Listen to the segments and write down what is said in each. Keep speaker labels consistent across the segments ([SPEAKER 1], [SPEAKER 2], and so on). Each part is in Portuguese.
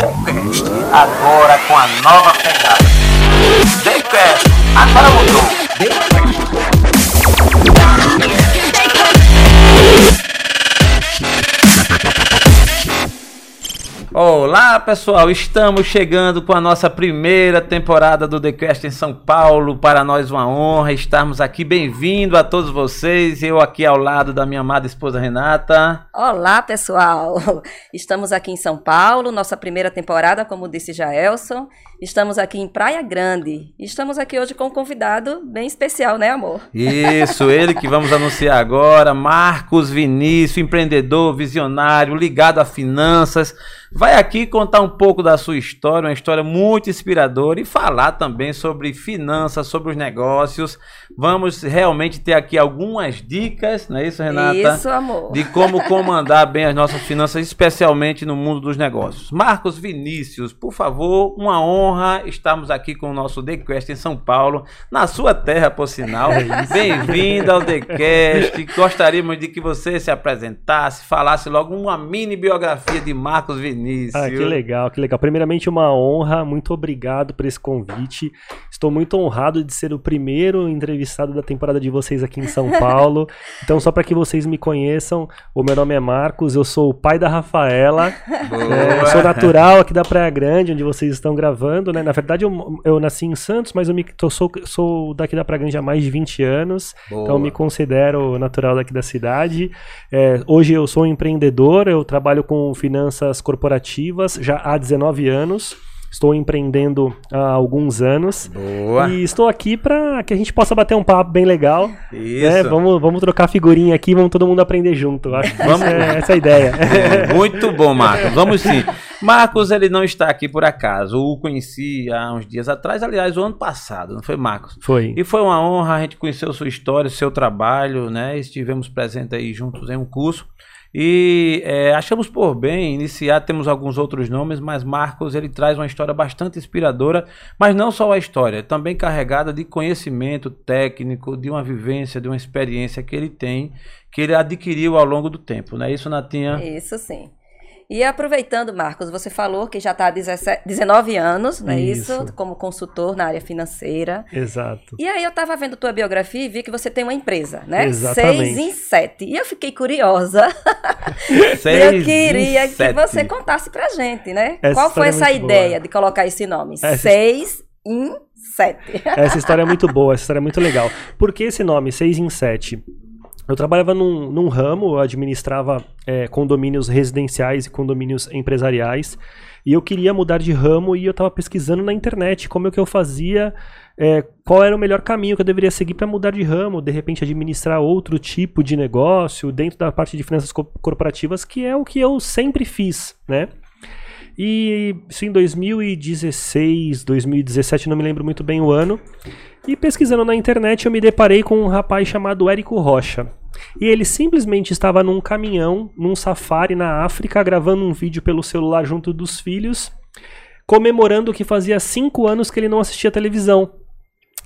[SPEAKER 1] TheCast, agora com a nova pegada. TheCast, agora mudou.
[SPEAKER 2] Olá pessoal, estamos chegando com a nossa primeira temporada do TheCast em São Paulo. Para nós uma honra estarmos aqui. Bem-vindo a todos vocês. Eu aqui ao lado da minha amada esposa Renata.
[SPEAKER 3] Olá, pessoal! Estamos aqui em São Paulo, nossa primeira temporada, como disse Jaelson. Estamos aqui em Praia Grande. Estamos aqui hoje com um convidado bem especial, né, amor?
[SPEAKER 2] Isso, ele que vamos anunciar agora, Marcos Vinícius, empreendedor, visionário, ligado a finanças. Vai aqui contar um pouco da sua história, uma história muito inspiradora e falar também sobre finanças, sobre os negócios. Vamos realmente ter aqui algumas dicas, não é isso, Renata?
[SPEAKER 3] Isso, amor.
[SPEAKER 2] De como comandar bem as nossas finanças, especialmente no mundo dos negócios. Marcos Vinícius, por favor, uma honra estarmos aqui com o nosso TheQuest em São Paulo, na sua terra, por sinal. Bem-vindo ao TheQuest. Gostaríamos de que você se apresentasse, falasse logo uma mini biografia de Marcos Vinícius.
[SPEAKER 4] Ah, que legal, que legal. Primeiramente, uma honra, muito obrigado por esse convite. Estou muito honrado de ser o primeiro entrevistado da temporada de vocês aqui em São Paulo. Então, só para que vocês me conheçam, o meu nome é Marcos, eu sou o pai da Rafaela. Eu sou natural aqui da Praia Grande, onde vocês estão gravando. Né? Na verdade, eu, eu nasci em Santos, mas eu me, tô, sou, sou daqui da Praia Grande há mais de 20 anos.
[SPEAKER 2] Boa.
[SPEAKER 4] Então, eu me considero natural daqui da cidade. É, hoje eu sou um empreendedor, eu trabalho com finanças corporativas já há 19 anos. Estou empreendendo há alguns anos.
[SPEAKER 2] Boa.
[SPEAKER 4] E estou aqui para que a gente possa bater um papo bem legal.
[SPEAKER 2] Isso.
[SPEAKER 4] né? Vamos, vamos trocar figurinha aqui, vamos todo mundo aprender junto. Acho que
[SPEAKER 2] Vamos.
[SPEAKER 4] essa é, essa é a ideia.
[SPEAKER 2] Muito bom, Marcos. Vamos sim. Marcos, ele não está aqui por acaso. Eu o conheci há uns dias atrás, aliás, o ano passado, não foi, Marcos?
[SPEAKER 4] Foi.
[SPEAKER 2] E foi uma honra a gente conhecer a sua história, o seu trabalho, né? Estivemos presentes aí juntos em um curso. E é, achamos por bem iniciar, temos alguns outros nomes, mas Marcos ele traz uma história bastante inspiradora, mas não só a história, também carregada de conhecimento técnico, de uma vivência, de uma experiência que ele tem, que ele adquiriu ao longo do tempo, não é isso, Natinha?
[SPEAKER 3] Isso sim. E aproveitando, Marcos, você falou que já está há 17 19 anos, não é isso?
[SPEAKER 4] Isso.
[SPEAKER 3] Como consultor na área financeira.
[SPEAKER 4] Exato.
[SPEAKER 3] E aí eu estava vendo tua biografia e vi que você tem uma empresa, né?
[SPEAKER 4] Exatamente.
[SPEAKER 3] Seis em sete. E eu fiquei curiosa.
[SPEAKER 2] Seis
[SPEAKER 3] eu queria que
[SPEAKER 2] sete.
[SPEAKER 3] você contasse pra gente, né?
[SPEAKER 4] Essa
[SPEAKER 3] Qual foi
[SPEAKER 4] história
[SPEAKER 3] essa
[SPEAKER 4] é muito boa.
[SPEAKER 3] ideia de colocar esse nome?
[SPEAKER 4] Essa-
[SPEAKER 3] Seis em sete.
[SPEAKER 4] Essa história é muito boa, essa história é muito legal. Por que esse nome, 6 em 7? Eu trabalhava num, num ramo, eu administrava é, condomínios residenciais e condomínios empresariais, e eu queria mudar de ramo e eu estava pesquisando na internet como é que eu fazia, é, qual era o melhor caminho que eu deveria seguir para mudar de ramo, de repente administrar outro tipo de negócio dentro da parte de finanças co- corporativas, que é o que eu sempre fiz, né? E isso em 2016, 2017, não me lembro muito bem o ano. E pesquisando na internet, eu me deparei com um rapaz chamado Érico Rocha. E ele simplesmente estava num caminhão, num safari na África, gravando um vídeo pelo celular junto dos filhos, comemorando que fazia cinco anos que ele não assistia televisão.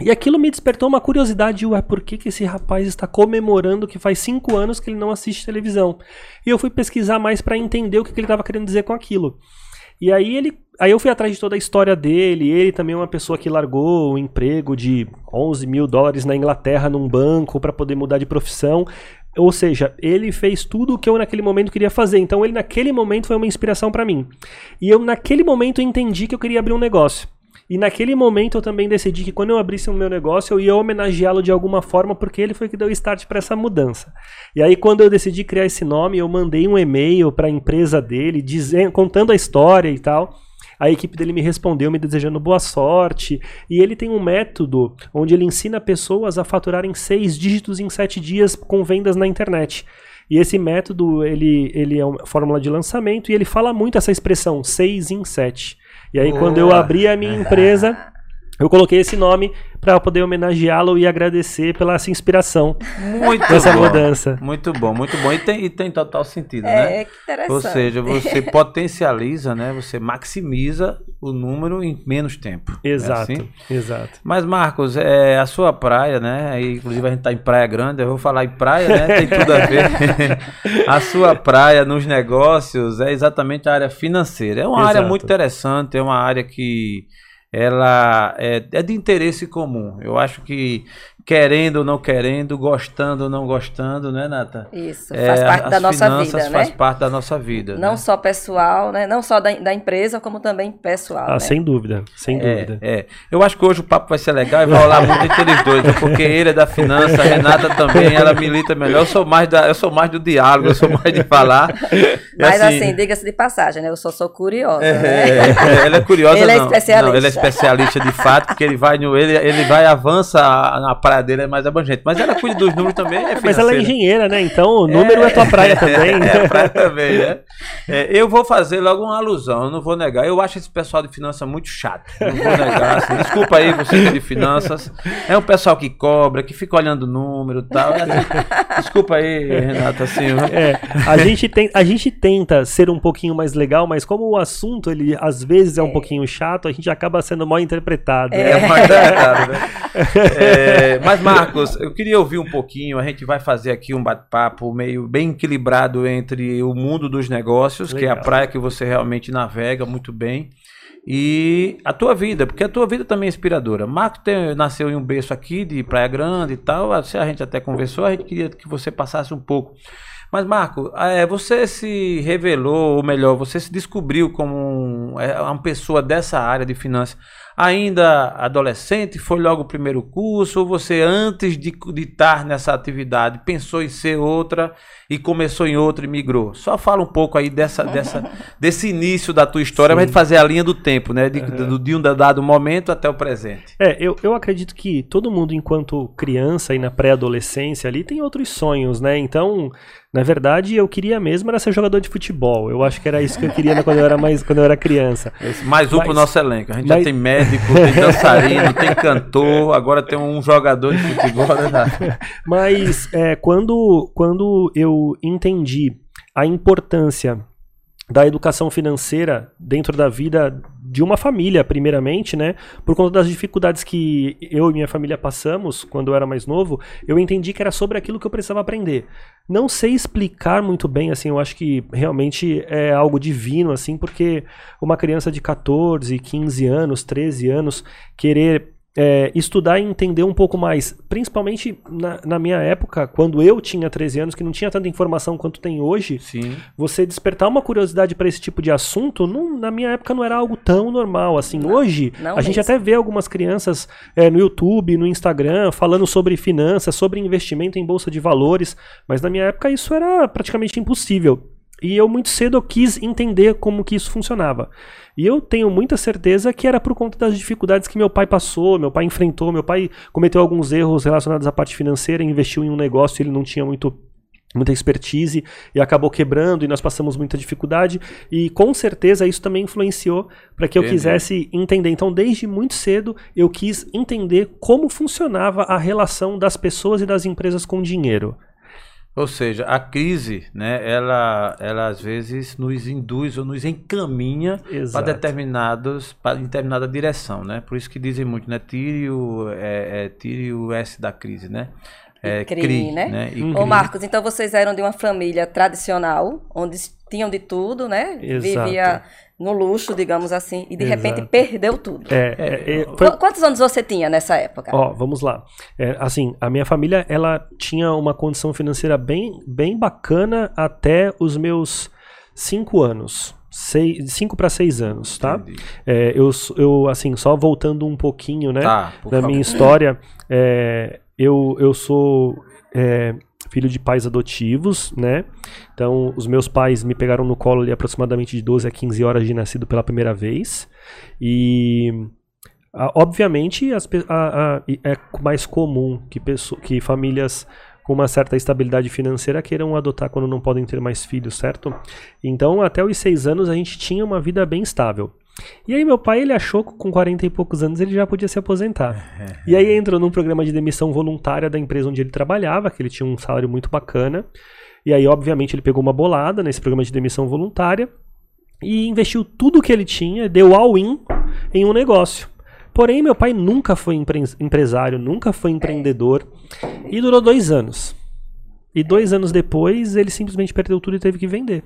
[SPEAKER 4] E aquilo me despertou uma curiosidade, ué, por que, que esse rapaz está comemorando que faz cinco anos que ele não assiste televisão? E eu fui pesquisar mais para entender o que, que ele estava querendo dizer com aquilo. E aí ele, aí eu fui atrás de toda a história dele. Ele também é uma pessoa que largou o emprego de 11 mil dólares na Inglaterra num banco para poder mudar de profissão. Ou seja, ele fez tudo o que eu naquele momento queria fazer. Então ele naquele momento foi uma inspiração para mim. E eu naquele momento entendi que eu queria abrir um negócio. E naquele momento eu também decidi que quando eu abrisse o meu negócio eu ia homenageá-lo de alguma forma porque ele foi que deu start para essa mudança. E aí quando eu decidi criar esse nome, eu mandei um e-mail para a empresa dele dizendo, contando a história e tal. A equipe dele me respondeu me desejando boa sorte. E ele tem um método onde ele ensina pessoas a faturarem seis dígitos em sete dias com vendas na internet. E esse método, ele, ele é uma fórmula de lançamento e ele fala muito essa expressão, seis em sete. E aí, quando eu
[SPEAKER 2] Boa.
[SPEAKER 4] abri a minha empresa, eu coloquei esse nome para poder homenageá-lo e agradecer pela essa inspiração
[SPEAKER 2] Muito
[SPEAKER 4] dessa
[SPEAKER 2] bom.
[SPEAKER 4] mudança.
[SPEAKER 2] Muito bom, muito bom. E tem, e tem total sentido,
[SPEAKER 3] É,
[SPEAKER 2] né?
[SPEAKER 3] que interessante.
[SPEAKER 2] Ou seja, você potencializa, né? Você maximiza o número em menos tempo. É
[SPEAKER 4] Exato,
[SPEAKER 2] assim?
[SPEAKER 4] exato.
[SPEAKER 2] Mas, Marcos, é, a sua praia, né? Inclusive, a gente tá em Praia Grande, eu vou falar em praia, né? Tem tudo a ver. a sua praia nos negócios é exatamente a área financeira. É uma área
[SPEAKER 4] Exato.
[SPEAKER 2] muito interessante, é uma área que ela é, é de interesse comum. Eu acho que querendo ou não querendo, gostando ou não gostando, né, Nata?
[SPEAKER 3] Isso,
[SPEAKER 2] É,
[SPEAKER 3] faz parte
[SPEAKER 2] as
[SPEAKER 3] da nossa
[SPEAKER 2] finanças
[SPEAKER 3] vida,
[SPEAKER 2] faz
[SPEAKER 3] né?
[SPEAKER 2] parte da nossa vida.
[SPEAKER 3] Não
[SPEAKER 2] né?
[SPEAKER 3] só pessoal, né? Não só da, da empresa, como também pessoal.
[SPEAKER 4] Ah,
[SPEAKER 3] né?
[SPEAKER 4] sem dúvida, sem dúvida.
[SPEAKER 2] É, é. Eu acho que hoje o papo vai ser legal e vai rolar muito entre eles dois, né? porque ele é da finança, a Renata também, ela milita melhor. Eu sou mais da, eu sou mais do diálogo, eu sou mais de falar.
[SPEAKER 3] Mas assim, diga-se de passagem, né? Eu só sou curiosa, né?
[SPEAKER 2] é, é, ela é curiosa,
[SPEAKER 3] Ele é
[SPEAKER 2] não.
[SPEAKER 3] especialista.
[SPEAKER 2] Não, ele é especialista de fato, porque ele vai no, ele, ele vai avança na praia dele é mais abrangente. Mas ela cuida dos números também, é
[SPEAKER 4] Mas ela é engenheira, né? Então o número é, tua praia também.
[SPEAKER 2] É, a praia também, né? É, eu vou fazer logo uma alusão, eu não vou negar. Eu acho esse pessoal de finanças muito chato. Não vou negar. assim. desculpa aí, você que é de finanças. É um pessoal que cobra, que fica olhando o número e tal. É assim, desculpa aí, Renata, assim.
[SPEAKER 4] É, a gente, tem, a gente tenta ser um pouquinho mais legal, mas como o assunto, ele às vezes é um pouquinho chato, a gente acaba sendo mal interpretado. né?
[SPEAKER 2] É mais delicado, né? É, mas, Marcos, eu queria ouvir um pouquinho. A gente vai fazer aqui um bate-papo meio bem equilibrado entre o mundo dos negócios, que é a
[SPEAKER 4] Legal.
[SPEAKER 2] praia que você realmente navega muito bem, e a tua vida, porque a tua vida também é inspiradora. Marcos tem- nasceu em um berço aqui de Praia Grande e tal. A gente até conversou, a gente queria que você passasse um pouco. Mas, Marco, é, você se revelou, ou melhor, você se descobriu como é, uma pessoa dessa área de finanças ainda adolescente? Foi logo o primeiro curso? Ou você, antes de, de estar nessa atividade, pensou em ser outra e começou em outra e migrou? Só fala um pouco aí dessa, dessa, desse início da tua história, gente fazer a linha do tempo, né? De, do, de um dado momento até o presente.
[SPEAKER 4] É, eu, eu acredito que todo mundo, enquanto criança e na pré-adolescência ali, tem outros sonhos, né? Então, na verdade, eu queria mesmo era ser jogador de futebol. Eu acho que era isso que eu queria quando eu era mais quando eu era criança.
[SPEAKER 2] Mais um
[SPEAKER 4] Mas-
[SPEAKER 2] pro nosso elenco. A gente
[SPEAKER 4] mas-
[SPEAKER 2] já tem médico, tem dançarino, tem cantor, agora tem um jogador de futebol, né?
[SPEAKER 4] Mas é, quando, quando eu entendi a importância da educação financeira dentro da vida de uma família, primeiramente, né? Por conta das dificuldades que eu e minha família passamos quando eu era mais novo, eu entendi que era sobre aquilo que eu precisava aprender. Não sei explicar muito bem, assim, eu acho que realmente é algo divino, assim, porque uma criança de 14, 15 anos, 13 anos, querer é, estudar e entender um pouco mais, principalmente na, na minha época, quando eu tinha 13 anos, que não tinha tanta informação quanto tem hoje,
[SPEAKER 2] Sim.
[SPEAKER 4] você despertar uma curiosidade para esse tipo de assunto, não- na minha época não era algo tão normal assim. Hoje,
[SPEAKER 3] não
[SPEAKER 4] a gente
[SPEAKER 3] mesmo.
[SPEAKER 4] até vê algumas crianças é, no YouTube, no Instagram, falando sobre finanças, sobre investimento em bolsa de valores, mas na minha época isso era praticamente impossível. E eu muito cedo eu quis entender como que isso funcionava. E eu tenho muita certeza que era por conta das dificuldades que meu pai passou, meu pai enfrentou, meu pai cometeu alguns erros relacionados à parte financeira, investiu em um negócio e ele não tinha muito muita expertise e acabou quebrando e nós passamos muita dificuldade e com certeza isso também influenciou para que eu
[SPEAKER 2] Entendi.
[SPEAKER 4] quisesse entender. Então, desde muito cedo eu quis entender como funcionava a relação das pessoas e das empresas com dinheiro.
[SPEAKER 2] Ou seja, a crise, né, ela, ela às vezes nos induz ou nos encaminha para determinados, para determinada direção, né? Por isso que dizem muito, né? Tire o, é, é, tire o S da crise, né? É,
[SPEAKER 3] crie,
[SPEAKER 2] crie,
[SPEAKER 3] né?
[SPEAKER 2] E
[SPEAKER 4] Uhum.
[SPEAKER 3] Ô Marcos, então vocês eram de uma família tradicional, onde tinham de tudo, né?
[SPEAKER 4] Exato.
[SPEAKER 3] Vivia no luxo, digamos assim, e de repente
[SPEAKER 4] Exato.
[SPEAKER 3] perdeu tudo.
[SPEAKER 4] É, é, é, foi-
[SPEAKER 3] Qu- Quantos anos você tinha nessa época?
[SPEAKER 4] Ó, vamos lá. É, assim, a minha família, ela tinha uma condição financeira bem, bem bacana até os meus cinco anos. Seis, cinco para seis anos, tá? É, eu, eu, assim, só voltando um pouquinho, né?
[SPEAKER 2] Tá,
[SPEAKER 4] da
[SPEAKER 2] favor.
[SPEAKER 4] minha história, é, eu, eu sou é, filho de pais adotivos, né? Então, os meus pais me pegaram no colo ali aproximadamente de 12 a 15 horas de nascido pela primeira vez. E, a- obviamente, as a- a- é mais comum que, pesso- que famílias com uma certa estabilidade financeira queiram adotar quando não podem ter mais filhos, certo? Então, até os seis anos, a gente tinha uma vida bem estável. E aí meu pai, ele achou que com 40 e poucos anos ele já podia se aposentar. E aí entrou num programa de demissão voluntária da empresa onde ele trabalhava, que ele tinha um salário muito bacana. E aí, obviamente, ele pegou uma bolada nesse programa de demissão voluntária e investiu tudo que ele tinha, deu all-in em um negócio. Porém, meu pai nunca foi empre- empresário, nunca foi empreendedor e durou dois anos. E dois anos depois, ele simplesmente perdeu tudo e teve que vender.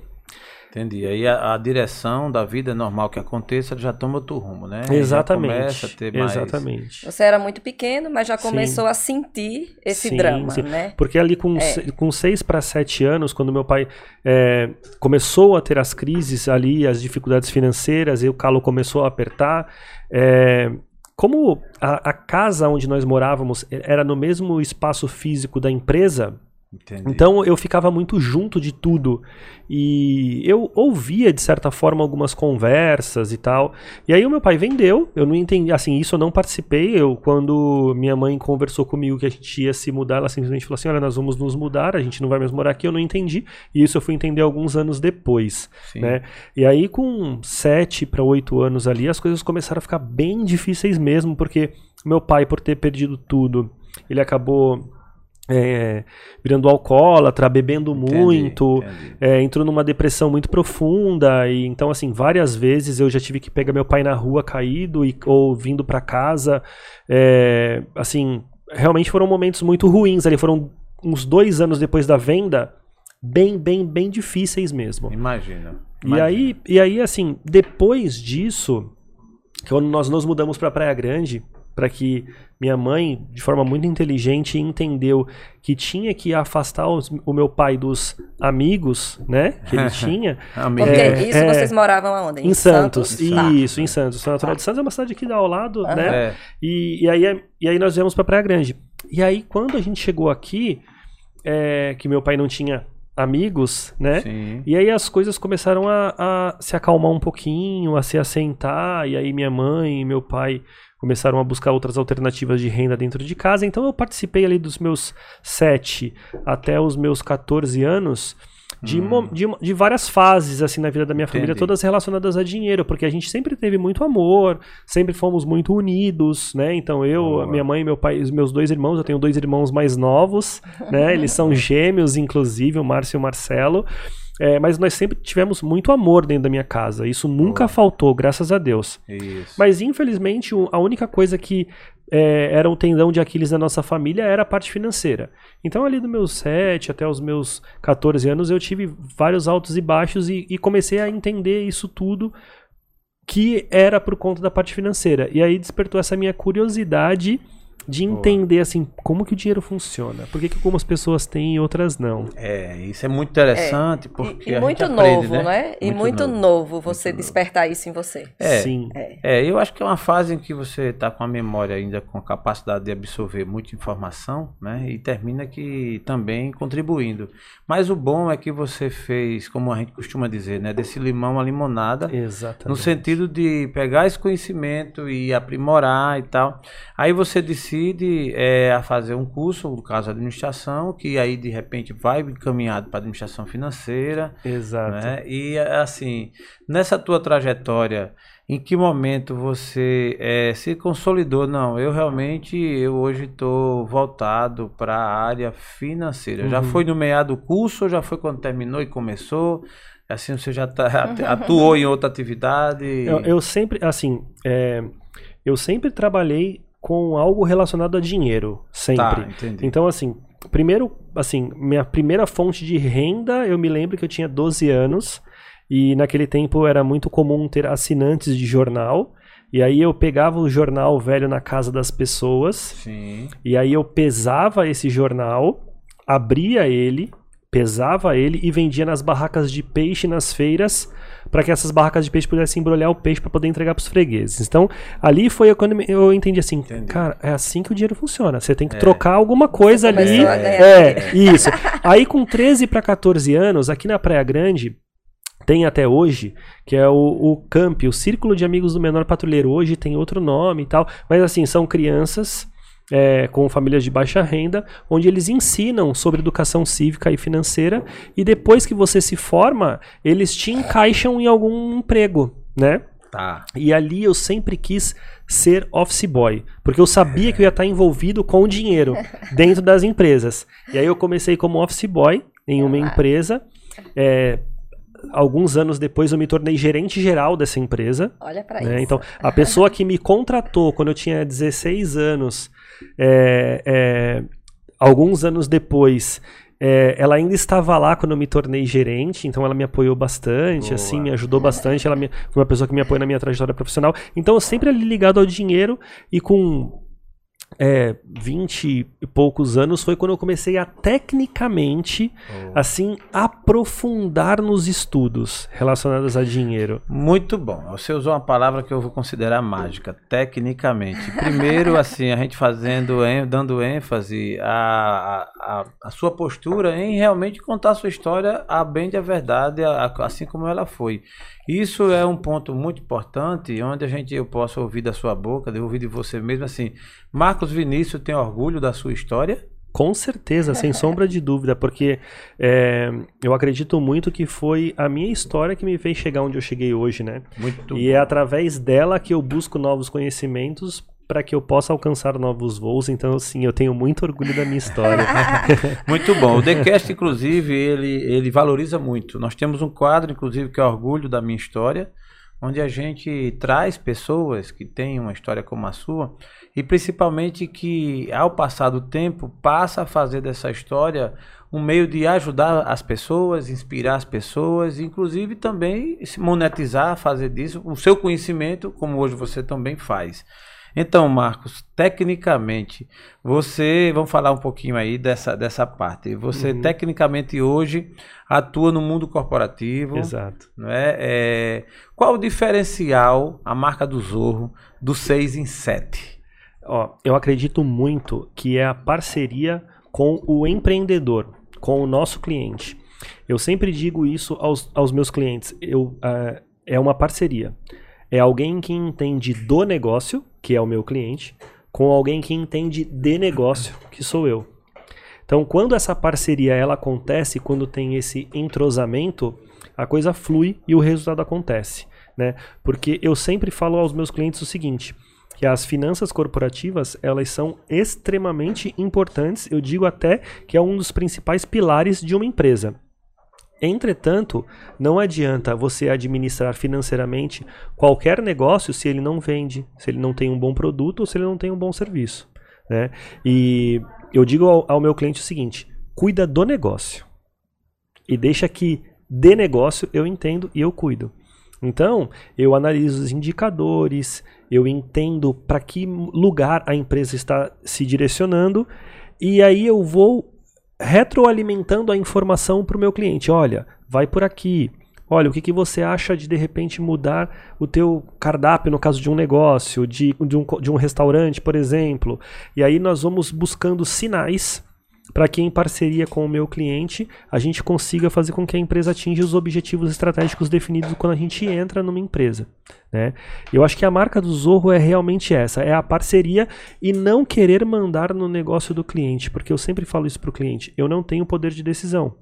[SPEAKER 2] Entendi. Aí a, a direção da vida é normal que aconteça, já toma outro rumo, né? Já
[SPEAKER 4] Exatamente.
[SPEAKER 2] começa a ter mais...
[SPEAKER 4] Exatamente.
[SPEAKER 3] Você era muito pequeno, mas já
[SPEAKER 4] Sim.
[SPEAKER 3] começou a sentir esse
[SPEAKER 4] Sim,
[SPEAKER 3] drama,
[SPEAKER 4] sim.
[SPEAKER 3] né?
[SPEAKER 4] Porque ali com,
[SPEAKER 3] É.
[SPEAKER 4] se- com seis para sete anos, quando meu pai é, começou a ter as crises ali, as dificuldades financeiras, e o calo começou a apertar, é, como a, a casa onde nós morávamos era no mesmo espaço físico da empresa,
[SPEAKER 2] Entendi.
[SPEAKER 4] então eu ficava muito junto de tudo. E eu ouvia, de certa forma, algumas conversas e tal. E aí o meu pai vendeu, eu não entendi, assim, isso eu não participei. Eu, quando minha mãe conversou comigo que a gente ia se mudar, ela simplesmente falou assim: olha, nós vamos nos mudar, a gente não vai mais morar aqui, eu não entendi. E isso eu fui entender alguns anos depois.
[SPEAKER 2] Sim.
[SPEAKER 4] Né? E aí, com sete para oito anos ali, as coisas começaram a ficar bem difíceis mesmo, porque meu pai, por ter perdido tudo, ele acabou é, virando alcoólatra, bebendo
[SPEAKER 2] Entendi,
[SPEAKER 4] muito,
[SPEAKER 2] entendi.
[SPEAKER 4] é, entrou numa depressão muito profunda e então assim várias vezes eu já tive que pegar meu pai na rua caído e, ou vindo para casa é, assim realmente foram momentos muito ruins ali foram uns dois anos depois da venda bem bem bem difíceis mesmo
[SPEAKER 2] Imagina.
[SPEAKER 4] e aí, e aí, assim, depois disso, quando nós nos mudamos para Praia Grande, para que minha mãe, de forma muito inteligente, entendeu que tinha que afastar os- o meu pai dos amigos, né, que ele tinha.
[SPEAKER 3] Porque
[SPEAKER 4] É,
[SPEAKER 3] isso
[SPEAKER 4] é.
[SPEAKER 3] vocês moravam aonde?
[SPEAKER 4] em Santos.
[SPEAKER 3] Tá.
[SPEAKER 4] Isso, em Santos. Sou natural de Santos é uma cidade aqui ao lado,
[SPEAKER 3] Aham.
[SPEAKER 4] né?
[SPEAKER 2] É,
[SPEAKER 4] E, e, aí, e aí nós viemos pra Praia Grande. E aí, quando a gente chegou aqui, é, que meu pai não tinha amigos, né?
[SPEAKER 2] sim.
[SPEAKER 4] E aí as coisas começaram a, a se acalmar um pouquinho, a se assentar, e aí minha mãe e meu pai começaram a buscar outras alternativas de renda dentro de casa. Então eu participei ali dos meus 7 até os meus 14 anos de, mo- de, de várias fases assim na vida da minha família,
[SPEAKER 2] Entendi.
[SPEAKER 4] todas relacionadas a dinheiro, porque a gente sempre teve muito amor, sempre fomos muito unidos, né? Então eu,
[SPEAKER 2] Boa.
[SPEAKER 4] minha mãe, meu pai, os meus dois irmãos, eu tenho dois irmãos mais novos, né? Eles são gêmeos, inclusive, o Márcio e o Marcelo. É, mas nós sempre tivemos muito amor dentro da minha casa. Isso nunca
[SPEAKER 2] Boa.
[SPEAKER 4] faltou, graças a Deus.
[SPEAKER 2] Isso.
[SPEAKER 4] Mas infelizmente a única coisa que é, era o tendão de Aquiles da nossa família era a parte financeira. Então ali dos meus 7 até os meus 14 anos eu tive vários altos e baixos e, e comecei a entender isso tudo que era por conta da parte financeira. E aí despertou essa minha curiosidade de
[SPEAKER 2] Boa.
[SPEAKER 4] entender assim como que o dinheiro funciona. Por que, que algumas pessoas têm e outras não?
[SPEAKER 2] É, isso é muito interessante porque
[SPEAKER 3] E, e
[SPEAKER 2] a
[SPEAKER 3] muito
[SPEAKER 2] gente aprende,
[SPEAKER 3] novo,
[SPEAKER 2] né?
[SPEAKER 3] né? E muito novo você despertar isso em você.
[SPEAKER 2] É.
[SPEAKER 4] Sim.
[SPEAKER 2] É, eu acho que é uma fase em que você está com a memória ainda com a capacidade de absorver muita informação, né? E termina que também contribuindo. Mas o bom é que você fez, como a gente costuma dizer, né? Desse limão a limonada. No
[SPEAKER 4] Exatamente.
[SPEAKER 2] sentido de pegar esse conhecimento e aprimorar e tal. Aí você decide é, a fazer um curso, no caso administração, que aí de repente vai encaminhado para administração financeira.
[SPEAKER 4] Exato.
[SPEAKER 2] Né? E assim, nessa tua trajetória, em que momento você eh, se consolidou? Não, eu realmente eu hoje estou voltado para a área financeira. Já
[SPEAKER 4] Uhum.
[SPEAKER 2] foi no meado do curso ou já foi quando terminou e começou? Assim, você já tá, atuou em outra atividade?
[SPEAKER 4] Eu, eu sempre, assim, é, eu sempre trabalhei com algo relacionado a dinheiro, sempre.
[SPEAKER 2] Tá, entendi.
[SPEAKER 4] Então, assim, primeiro, assim, minha primeira fonte de renda, eu me lembro que eu tinha 12 anos e naquele tempo era muito comum ter assinantes de jornal. E aí eu pegava o jornal velho na casa das pessoas
[SPEAKER 2] Sim.
[SPEAKER 4] e aí eu pesava esse jornal, abria ele, pesava ele e vendia nas barracas de peixe nas feiras para que essas barracas de peixe pudessem embrulhar o peixe para poder entregar para os fregueses. Então, ali foi quando eu entendi assim,
[SPEAKER 2] Entendi.
[SPEAKER 4] cara, é assim que o dinheiro funciona. Você tem que
[SPEAKER 2] É.
[SPEAKER 4] trocar alguma coisa ali.
[SPEAKER 3] ganhar
[SPEAKER 4] É, isso. Aí com 13 para 14 anos, aqui na Praia Grande, tem até hoje, que é o, o CAMP, o Círculo de Amigos do Menor Patrulheiro. Hoje tem outro nome e tal, mas assim, são crianças é, com famílias de baixa renda, onde eles ensinam sobre educação cívica e financeira, e depois que você se forma, eles te encaixam em algum emprego, né?
[SPEAKER 2] Tá.
[SPEAKER 4] E ali eu sempre quis ser office boy, porque eu sabia que eu ia estar envolvido com o dinheiro dentro das empresas. E aí eu comecei como office boy em uma empresa. é, alguns anos depois eu me tornei gerente geral dessa empresa.
[SPEAKER 3] Olha pra
[SPEAKER 4] né?
[SPEAKER 3] isso.
[SPEAKER 4] Então, a pessoa que me contratou quando eu tinha 16 anos, é, é, alguns anos depois, é, ela ainda estava lá quando eu me tornei gerente, então ela me apoiou bastante,
[SPEAKER 2] Boa.
[SPEAKER 4] assim, me ajudou bastante. Ela me- foi uma pessoa que me apoia na minha trajetória profissional. Então, eu sempre ali ligado ao dinheiro e com é, 20 e poucos anos foi quando eu comecei a tecnicamente, assim, aprofundar nos estudos relacionados a dinheiro.
[SPEAKER 2] Muito bom. Você usou uma palavra que eu vou considerar mágica, tecnicamente. Primeiro, assim, a gente fazendo, dando ênfase à, à, à sua postura em realmente contar a sua história a bem da verdade, a- a- assim como ela foi. Isso é um ponto muito importante, onde a gente eu posso ouvir da sua boca, de ouvir de você mesmo, assim, Marcos Vinícius tem orgulho da sua história?
[SPEAKER 4] Com certeza, sem sombra de dúvida, porque é, eu acredito muito que foi a minha história que me fez chegar onde eu cheguei hoje, né?
[SPEAKER 2] Muito
[SPEAKER 4] E é através dela que eu busco novos conhecimentos para que eu possa alcançar novos voos. Então, sim, eu tenho muito orgulho da minha história.
[SPEAKER 2] Muito bom. O TheCast, inclusive, ele, ele valoriza muito. Nós temos um quadro, inclusive, que é Orgulho da Minha História, onde a gente traz pessoas que têm uma história como a sua e principalmente que, ao passar do tempo, passa a fazer dessa história um meio de ajudar as pessoas, inspirar as pessoas, inclusive também se monetizar, fazer disso o seu conhecimento, como hoje você também faz. Então, Marcos, tecnicamente, você, vamos falar um pouquinho aí dessa, dessa parte. Você,
[SPEAKER 4] Uhum.
[SPEAKER 2] tecnicamente, hoje atua no mundo corporativo.
[SPEAKER 4] Exato.
[SPEAKER 2] Não é? É, qual o diferencial, a marca do Zorro, do 6 em 7?
[SPEAKER 4] Ó, eu acredito muito que é a parceria com o empreendedor, com o nosso cliente. Eu sempre digo isso aos, aos meus clientes. Eu, ah, é uma parceria. É alguém que entende do negócio, que é o meu cliente, com alguém que entende de negócio, que sou eu. Então, quando essa parceria ela acontece, quando tem esse entrosamento, a coisa flui e o resultado acontece, né? Porque eu sempre falo aos meus clientes o seguinte, que as finanças corporativas, elas são extremamente importantes, eu digo até que é um dos principais pilares de uma empresa. Entretanto, não adianta você administrar financeiramente qualquer negócio se ele não vende, se ele não tem um bom produto ou se ele não tem um bom serviço. Né? E eu digo ao, ao meu cliente o seguinte: cuida do negócio e deixa que de negócio eu entendo e eu cuido. Então, eu analiso os indicadores, eu entendo para que lugar a empresa está se direcionando e aí eu vou retroalimentando a informação para o meu cliente. Olha, vai por aqui. Olha, o que, que você acha de de repente mudar o teu cardápio no caso de um negócio, de, de, um, de um restaurante, por exemplo. E aí nós vamos buscando sinais para que em parceria com o meu cliente a gente consiga fazer com que a empresa atinja os objetivos estratégicos definidos quando a gente entra numa empresa. Né? Eu acho que a marca do Zorro é realmente essa, é a parceria e não querer mandar no negócio do cliente, porque eu sempre falo isso para o cliente, eu não tenho poder de decisão.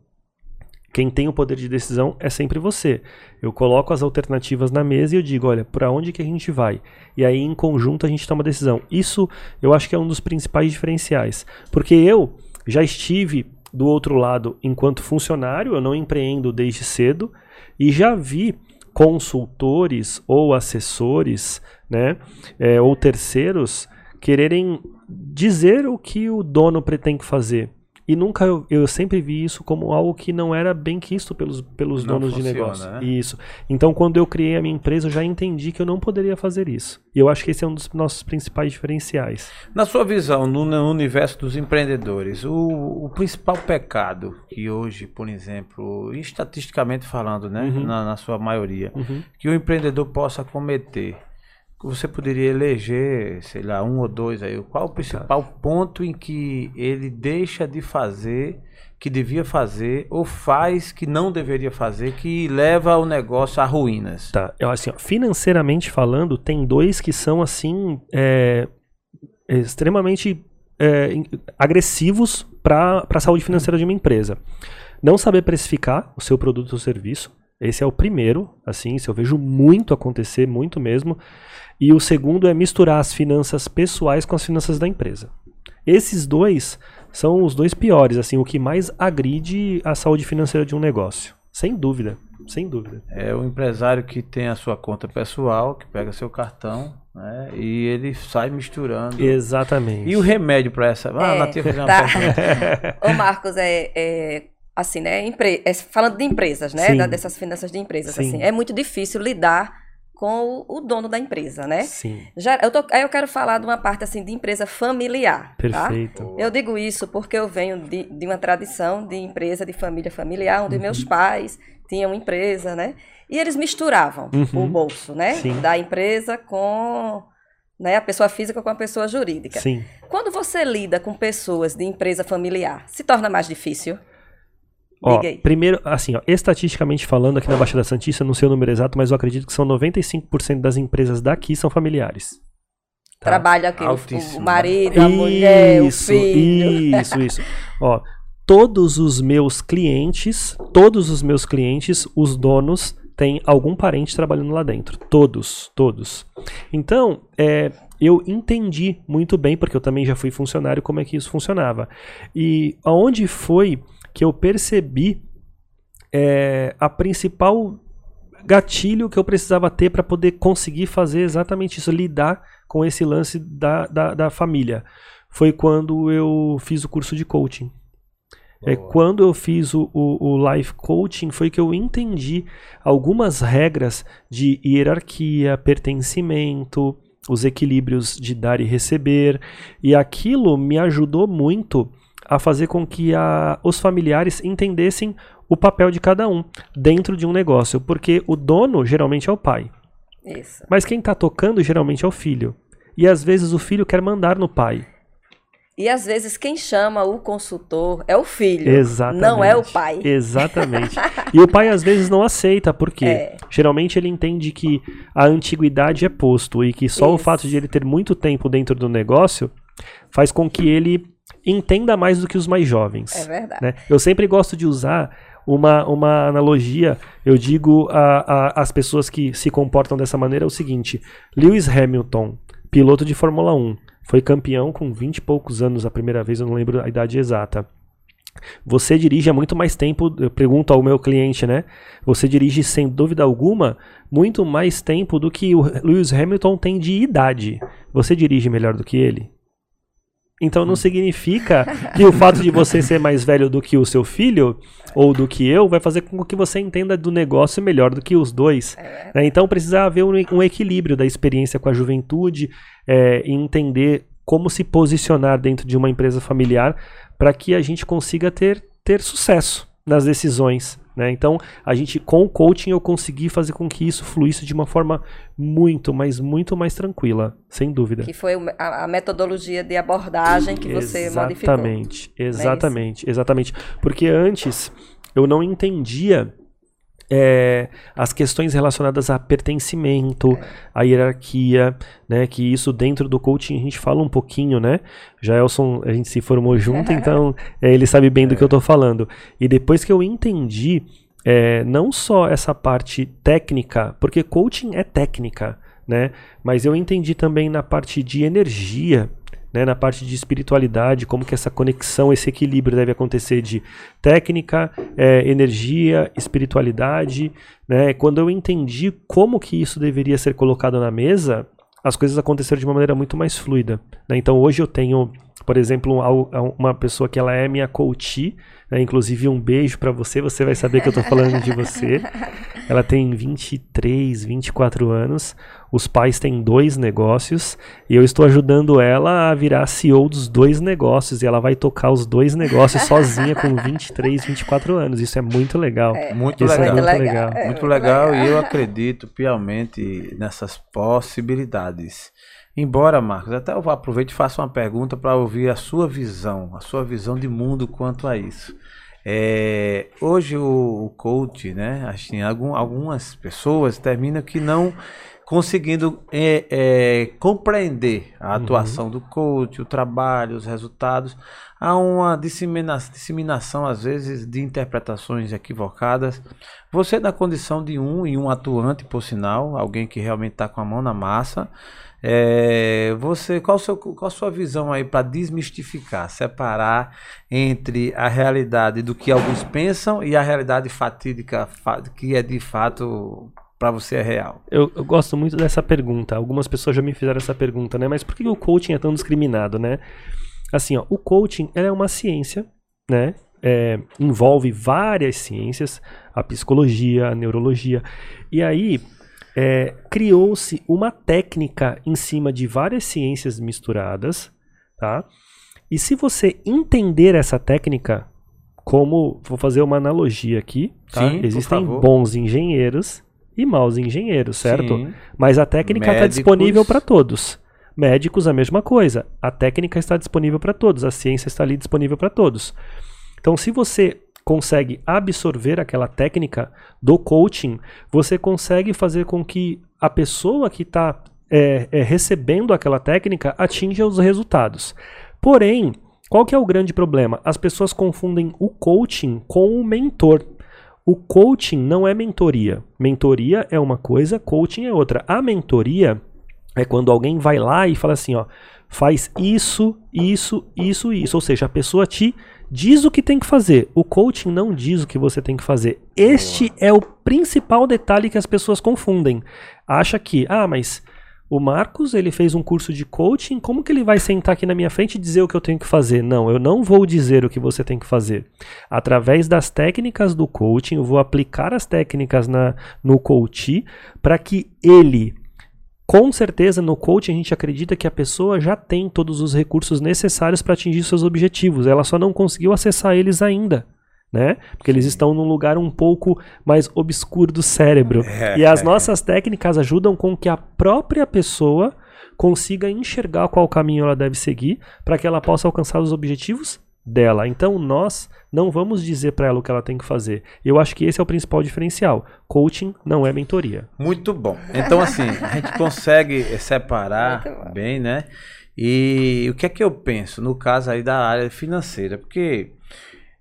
[SPEAKER 4] Quem tem o poder de decisão é sempre você. Eu coloco as alternativas na mesa e eu digo, olha, para onde que a gente vai? E aí em conjunto a gente toma decisão. Isso eu acho que é um dos principais diferenciais, porque eu já estive do outro lado enquanto funcionário, eu não empreendo desde cedo e já vi consultores ou assessores, né, é, ou terceiros quererem dizer o que o dono pretende fazer. E nunca eu, eu sempre vi isso como algo que não era bem quisto pelos, pelos
[SPEAKER 2] Não
[SPEAKER 4] donos de
[SPEAKER 2] funciona,
[SPEAKER 4] negócio.
[SPEAKER 2] né?
[SPEAKER 4] Isso. Então, quando eu criei a minha empresa, eu já entendi que eu não poderia fazer isso. E eu acho que esse é um dos nossos principais diferenciais.
[SPEAKER 2] Na sua visão, no, no universo dos empreendedores, o, o principal pecado que hoje, por exemplo, estatisticamente falando, né,
[SPEAKER 4] Uhum.
[SPEAKER 2] na, na sua maioria,
[SPEAKER 4] Uhum.
[SPEAKER 2] que o empreendedor possa cometer, você poderia eleger, sei lá, um ou dois aí, qual o principal ponto em que ele deixa de fazer que devia fazer ou faz que não deveria fazer que leva o negócio a ruínas?
[SPEAKER 4] Tá, eu, assim, ó, financeiramente falando, tem dois que são assim é, extremamente é, agressivos para a saúde financeira de uma empresa. Não saber precificar o seu produto ou serviço. Esse é o primeiro, assim, isso eu vejo muito acontecer, muito mesmo. E o segundo é misturar as finanças pessoais com as finanças da empresa. Esses dois são os dois piores, assim, o que mais agride a saúde financeira de um negócio. Sem dúvida, sem dúvida.
[SPEAKER 2] É o empresário que tem a sua conta pessoal, que pega seu cartão, né? E ele sai misturando.
[SPEAKER 4] Exatamente.
[SPEAKER 2] E o remédio para essa? Ah,
[SPEAKER 3] É,
[SPEAKER 2] Natia fazer uma
[SPEAKER 3] tá.
[SPEAKER 2] pergunta.
[SPEAKER 3] Ô Marcos, é, é, assim, né? empre- é, falando de empresas, né? Da- dessas finanças de empresas,
[SPEAKER 4] Sim.
[SPEAKER 3] assim, é muito difícil lidar com o, o dono da empresa, né?
[SPEAKER 4] Sim,
[SPEAKER 3] Já, eu tô, aí eu quero falar de uma parte assim de empresa familiar. Tá?
[SPEAKER 4] perfeito.
[SPEAKER 3] Eu digo isso porque eu venho de, de uma tradição de empresa de família familiar, onde meus
[SPEAKER 4] Uhum.
[SPEAKER 3] pais tinham empresa, né? E eles misturavam
[SPEAKER 4] Uhum.
[SPEAKER 3] o bolso, né?
[SPEAKER 4] Sim.
[SPEAKER 3] Da empresa com né, a pessoa física com a pessoa jurídica.
[SPEAKER 4] Sim.
[SPEAKER 3] Quando você lida com pessoas de empresa familiar, se torna mais difícil?
[SPEAKER 4] Ó, primeiro, assim, ó, estatisticamente falando, aqui na Baixada Santista, não sei o número exato, mas eu acredito que são 95% das empresas daqui são familiares. Tá?
[SPEAKER 3] Trabalha aqui o- o, marido, a mulher, o
[SPEAKER 4] Isso,
[SPEAKER 3] filho.
[SPEAKER 4] isso, isso. Ó, todos os meus clientes, todos os meus clientes, os donos têm algum parente trabalhando lá dentro. Todos, todos. Então, é, eu entendi muito bem, porque eu também já fui funcionário, como é que isso funcionava. E aonde foi que eu percebi é, a principal gatilho que eu precisava ter para poder conseguir fazer exatamente isso, lidar com esse lance da, da, da família. Foi quando eu fiz o curso de coaching. É, quando eu fiz o, o, o life coaching, foi que eu entendi algumas regras de hierarquia, pertencimento, os equilíbrios de dar e receber, e aquilo me ajudou muito a fazer com que a, os familiares entendessem o papel de cada um dentro de um negócio, porque o dono geralmente é o pai,
[SPEAKER 3] Isso.
[SPEAKER 4] mas quem está tocando geralmente é o filho. E às vezes o filho quer mandar no pai.
[SPEAKER 3] E às vezes quem chama o consultor é o filho,
[SPEAKER 4] Exatamente.
[SPEAKER 3] não é o pai.
[SPEAKER 4] Exatamente. E o pai às vezes não aceita, porque
[SPEAKER 3] É.
[SPEAKER 4] geralmente ele entende que a antiguidade é posto e que só o
[SPEAKER 3] Isso.
[SPEAKER 4] fato de ele ter muito tempo dentro do negócio faz com que ele entenda mais do que os mais jovens.
[SPEAKER 3] É verdade.
[SPEAKER 4] né? Eu sempre gosto de usar uma, uma analogia. Eu digo a, a- as pessoas que se comportam dessa maneira é o seguinte: Lewis Hamilton, piloto de Fórmula 1, foi campeão com 20 e poucos anos a primeira vez, eu não lembro a idade exata. Você dirige há muito mais tempo, eu pergunto ao meu cliente, né? Você dirige sem dúvida alguma muito mais tempo do que o Lewis Hamilton tem de idade. Você dirige melhor do que ele? Então não significa que o fato de você ser mais velho do que o seu filho ou do que eu vai fazer com que você entenda do negócio melhor do que os dois. né? Então precisa haver um, um equilíbrio da experiência com a juventude é, e entender como se posicionar dentro de uma empresa familiar para que a gente consiga ter, ter sucesso nas decisões. Né? Então, a gente, com o coaching, eu consegui fazer com que isso fluísse de uma forma muito, mas muito mais tranquila, sem dúvida.
[SPEAKER 3] Que foi a, a metodologia de abordagem que você modificou.
[SPEAKER 4] Exatamente, exatamente, exatamente. Porque antes eu não entendia é, as questões relacionadas a pertencimento, a hierarquia, né? Que isso dentro do coaching a gente fala um pouquinho, né? Jaelson, a gente se formou junto, então é, ele sabe bem do que eu tô falando. E depois que eu entendi é, não só essa parte técnica, porque coaching é técnica, né? Mas eu entendi também na parte de energia, né? Na parte de espiritualidade, como que essa conexão, esse equilíbrio deve acontecer de técnica, é, energia, espiritualidade, né? Quando eu entendi como que isso deveria ser colocado na mesa, as coisas aconteceram de uma maneira muito mais fluida. né? Então hoje eu tenho, por exemplo, um- uma pessoa que ela é minha coach, né? inclusive um beijo pra você, você vai saber que eu tô falando de você. Ela tem 23, 24 anos, os pais têm dois negócios e eu estou ajudando ela a virar CEO dos dois negócios e ela vai tocar os dois negócios sozinha com 23, 24 anos. Isso é muito legal.
[SPEAKER 2] Muito
[SPEAKER 4] Isso é
[SPEAKER 2] legal.
[SPEAKER 4] muito
[SPEAKER 3] legal.
[SPEAKER 4] legal.
[SPEAKER 3] É,
[SPEAKER 2] Muito legal e eu acredito piamente nessas possibilidades. Embora, Marcos, até eu aproveite e faça uma pergunta para ouvir a sua visão, a sua visão de mundo quanto a isso. É, hoje o, o coach, né, assim, algum- algumas pessoas terminam que não conseguindo é, é, compreender a atuação do coach, o trabalho, os resultados. Há uma dissemina disseminação, às vezes, de interpretações equivocadas. Você, na condição de um e um atuante, por sinal, alguém que realmente está com a mão na massa, é, você, qual, seu, qual a sua visão aí para desmistificar, separar entre a realidade do que alguns pensam e a realidade fatídica que é de fato para você é real?
[SPEAKER 4] Eu, eu, gosto muito dessa pergunta. Algumas pessoas já me fizeram essa pergunta, né? Mas por que o coaching é tão discriminado, né? Assim, ó, o coaching é uma ciência, né? É, envolve várias ciências, a psicologia, a neurologia. E aí é, criou-se uma técnica em cima de várias ciências misturadas, tá? E se você entender essa técnica, como vou fazer uma analogia aqui, tá?
[SPEAKER 2] Sim,
[SPEAKER 4] Existem bons engenheiros e maus engenheiros, certo?
[SPEAKER 2] Sim.
[SPEAKER 4] Mas a técnica está disponível para todos. Médicos, a mesma coisa. A técnica está disponível para todos, a ciência está ali disponível para todos. Então, se você consegue absorver aquela técnica do coaching, você consegue fazer com que a pessoa que está é, é, recebendo aquela técnica atinja os resultados. Porém, qual que é o grande problema? As pessoas confundem o coaching com o mentor. O coaching não é mentoria. Mentoria é uma coisa, coaching é outra. A mentoria é quando alguém vai lá e fala assim, ó, faz isso, isso, isso, isso. Ou seja, a pessoa te diz o que tem que fazer. O coaching não diz o que você tem que fazer. Este é o principal detalhe que as pessoas confundem. Acha que, ah, mas o Marcos, ele fez um curso de coaching, como que ele vai sentar aqui na minha frente e dizer o que eu tenho que fazer? Não, eu não vou dizer o que você tem que fazer. Através das técnicas do coaching, eu vou aplicar as técnicas na, no coach para que ele com certeza, no coaching a gente acredita que a pessoa já tem todos os recursos necessários para atingir seus objetivos, ela só não conseguiu acessar eles ainda né? Porque eles estão num lugar um pouco mais obscuro do cérebro. É. E as nossas técnicas ajudam com que a própria pessoa consiga enxergar qual caminho ela deve seguir para que ela possa alcançar os objetivos dela. Então nós não vamos dizer para ela o que ela tem que fazer. Eu acho que esse é o principal diferencial. Coaching não é mentoria.
[SPEAKER 2] Muito bom. Então assim, a gente consegue separar bem, né? E o que é que eu penso no caso aí da área financeira? Porque